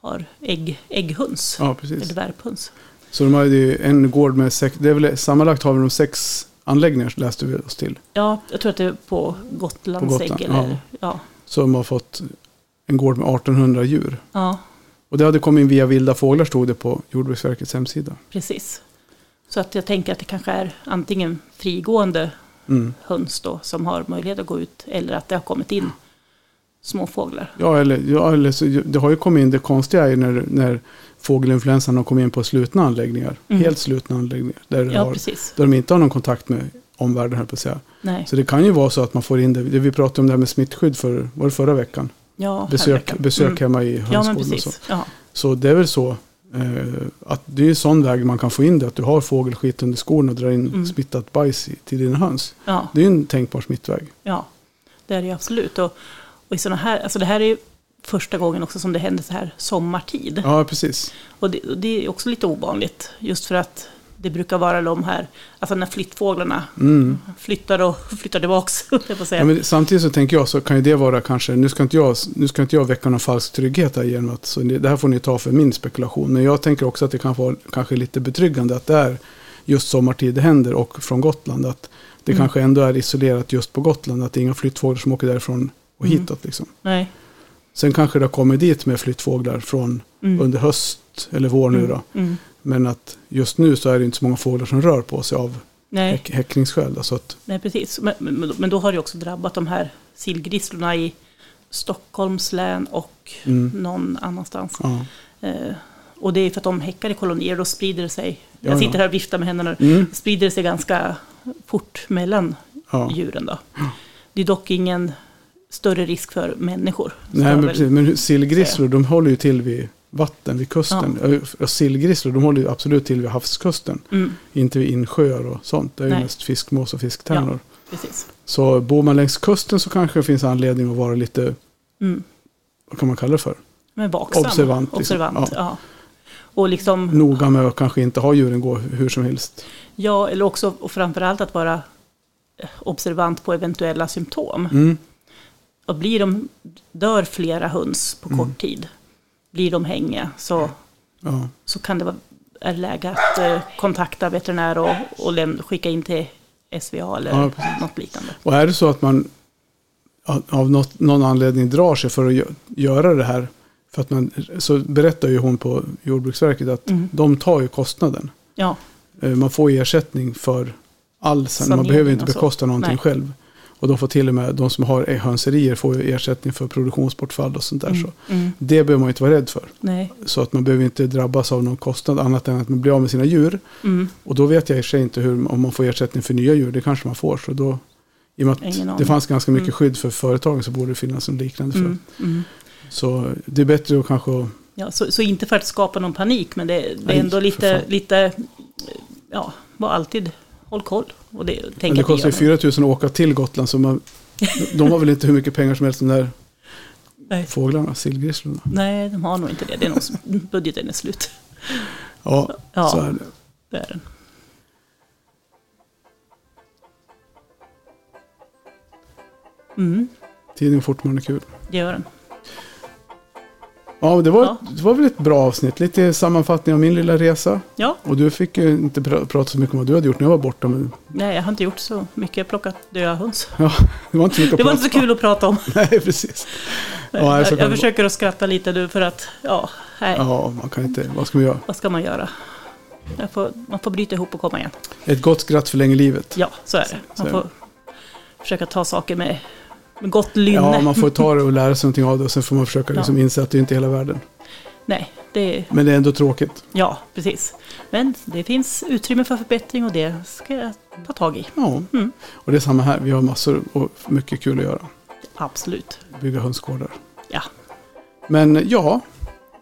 har ägg, ägghöns, Ja, eller värphöns. Så de har ju en gård med sex, det är väl sammanlagt har vi de sex anläggningar läste vi oss till. Ja, jag tror att det är på Gotlandsägg. På Gotland, eller, ja. ja. Så de har fått en gård med 1800 djur. ja, Och det hade kommit in via vilda fåglar stod det på Jordbruksverkets hemsida. Precis. Så att jag tänker att det kanske är antingen frigående Mm. höns då som har möjlighet att gå ut eller att det har kommit in småfåglar. Ja, eller, ja, eller så, det har ju kommit in, det konstiga är ju när, när fågelinfluensan har kommit in på slutna anläggningar. Mm. Helt slutna anläggningar. Där, Ja, har, där de inte har någon kontakt med omvärlden, jag på att säga. Nej. Så det kan ju vara så att man får in det. det vi pratade om det här med smittskydd för, var det förra veckan? Ja, Besök, herrveckan. besök Mm. hemma i Ja, hönsgården och så. Ja, Så det är väl så. Eh, att det är en sån väg man kan få in det. Att du har fågelskit under skorna och drar in Mm. smittat bajs i, till dina höns. ja, Det är en tänkbar smittväg. ja, det är det absolut. Och, och i såna här, alltså det här är första gången också som det händer så här sommartid. Ja, precis. Och det, och det är också lite ovanligt. Just för att det brukar vara de här, alltså när flyttfåglarna Mm. flyttar och flyttar tillbaks, säga. Ja, men samtidigt så tänker jag så kan ju det vara kanske, nu ska inte jag, nu ska inte jag väcka någon falsk trygghet här genom att, så det det här får ni ta för min spekulation. Men jag tänker också att det kan vara kanske lite betryggande att det är just sommartid det händer och från Gotland. Att det Mm. kanske ändå är isolerat just på Gotland, att det är inga flyttfåglar som åker därifrån och Mm. hitåt. Liksom. Nej. Sen kanske det har kommit dit med flyttfåglar från Mm. under höst eller vår nu då. Mm. Men att just nu så är det inte så många fåglar som rör på sig av Nej. häck, häckningsskäl. då, Så att, Nej, precis. Men, men, men då har det också drabbat de här sillgrisslorna i Stockholms län och mm, någon annanstans. ja. Eh, och det är för att de häckar i kolonier, då sprider det sig. Ja, jag sitter här och viftar med händerna. Mm, Sprider det sig ganska fort mellan ja. djuren då. Det är dock ingen större risk för människor. Nej, men, precis, men sillgrisslor de håller ju till vid vatten, vid kusten. Och sillgrisslor de håller ju absolut till vid havskusten. Mm, Inte vid insjöar och sånt. Det är ju Nej. mest fiskmås och fisktärnor. precis. Så bor man längs kusten så kanske det finns anledning att vara lite, Mm. vad kan man kalla det för? Men vaksam. Observant, liksom. Observant, Ja. ja. Och liksom, Noga med att kanske inte ha djuren gå hur som helst. ja, eller också och framförallt att vara eh, observant på eventuella symptom. Mm. Och blir de, dör flera höns på kort tid, blir de hängiga, så, Ja. så kan det vara är läge att eh, kontakta veterinär och, och läm- skicka in till SVA eller Ja, något liknande. Och är det så att man av- något, någon anledning drar sig för att gö- göra det här. För att man, så berättar ju hon på Jordbruksverket att Mm. de tar ju kostnaden. Ja, Eh, Man får ersättning för all sen. Man behöver inte bekosta någonting Nej. själv. Och de får till och med, de som har hönserier får ersättning för produktionsbortfall och sånt där. mm, Så mm, det behöver man inte vara rädd för. nej, Så att man behöver inte drabbas av någon kostnad annat än att man blir av med sina djur. mm, Och då vet jag i och för sig inte hur, om man får ersättning för nya djur. Det kanske man får. Så då, I och med att det fanns ganska mycket Mm. skydd för företagen så borde det finnas en liknande för. mm, mm. Så det är bättre att kanske... Ja, så, så inte för att skapa någon panik, men det, det är ändå lite, lite, ja, var alltid håll koll. Och det, tänk det kostar ju gör 4 000 att åka till Gotland. Så man, de har väl inte hur mycket pengar som helst de där Nej. fåglarna, sillgrisslorna. Nej, de har nog inte det. det är nog, som- budgeten är slut. Ja, Ja. så är det. Det är den. Mm, Tiden går fortfarande kul. det gör den. Ja, det var, Ja. det var väl ett bra avsnitt. Lite sammanfattning av min lilla resa. Ja, Och du fick ju inte pra- prata så mycket om vad du hade gjort när jag var borta. Men nej, jag har inte gjort så mycket. Jag har plockat döda höns. ja, det var inte så mycket Det var inte så kul att prata om. Nej, precis. Ja, jag, jag det försöker att skratta lite nu för att, ja, nej, Ja, man kan inte. Vad ska man göra? vad ska man göra? Jag får, man får bryta ihop och komma igen. Ett gott skratt förlänger livet. Ja, så är det. Man får försöka ta saker med gott lynne. Ja, man får ta det och lära sig någonting av det. Och sen får man försöka liksom inse att det inte är hela världen. Nej, det, Men det är ändå tråkigt. ja, precis. Men det finns utrymme för förbättring och det ska jag ta tag i. Ja, Mm. och det är samma här. Vi har massor och mycket kul att göra. Absolut. Bygga hönsgårdar. Ja, Men ja,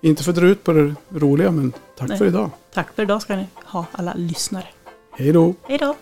inte för att dra ut på det roliga, men tack Nej. för idag. tack för idag ska ni ha alla lyssnare. Hej då! Hej då!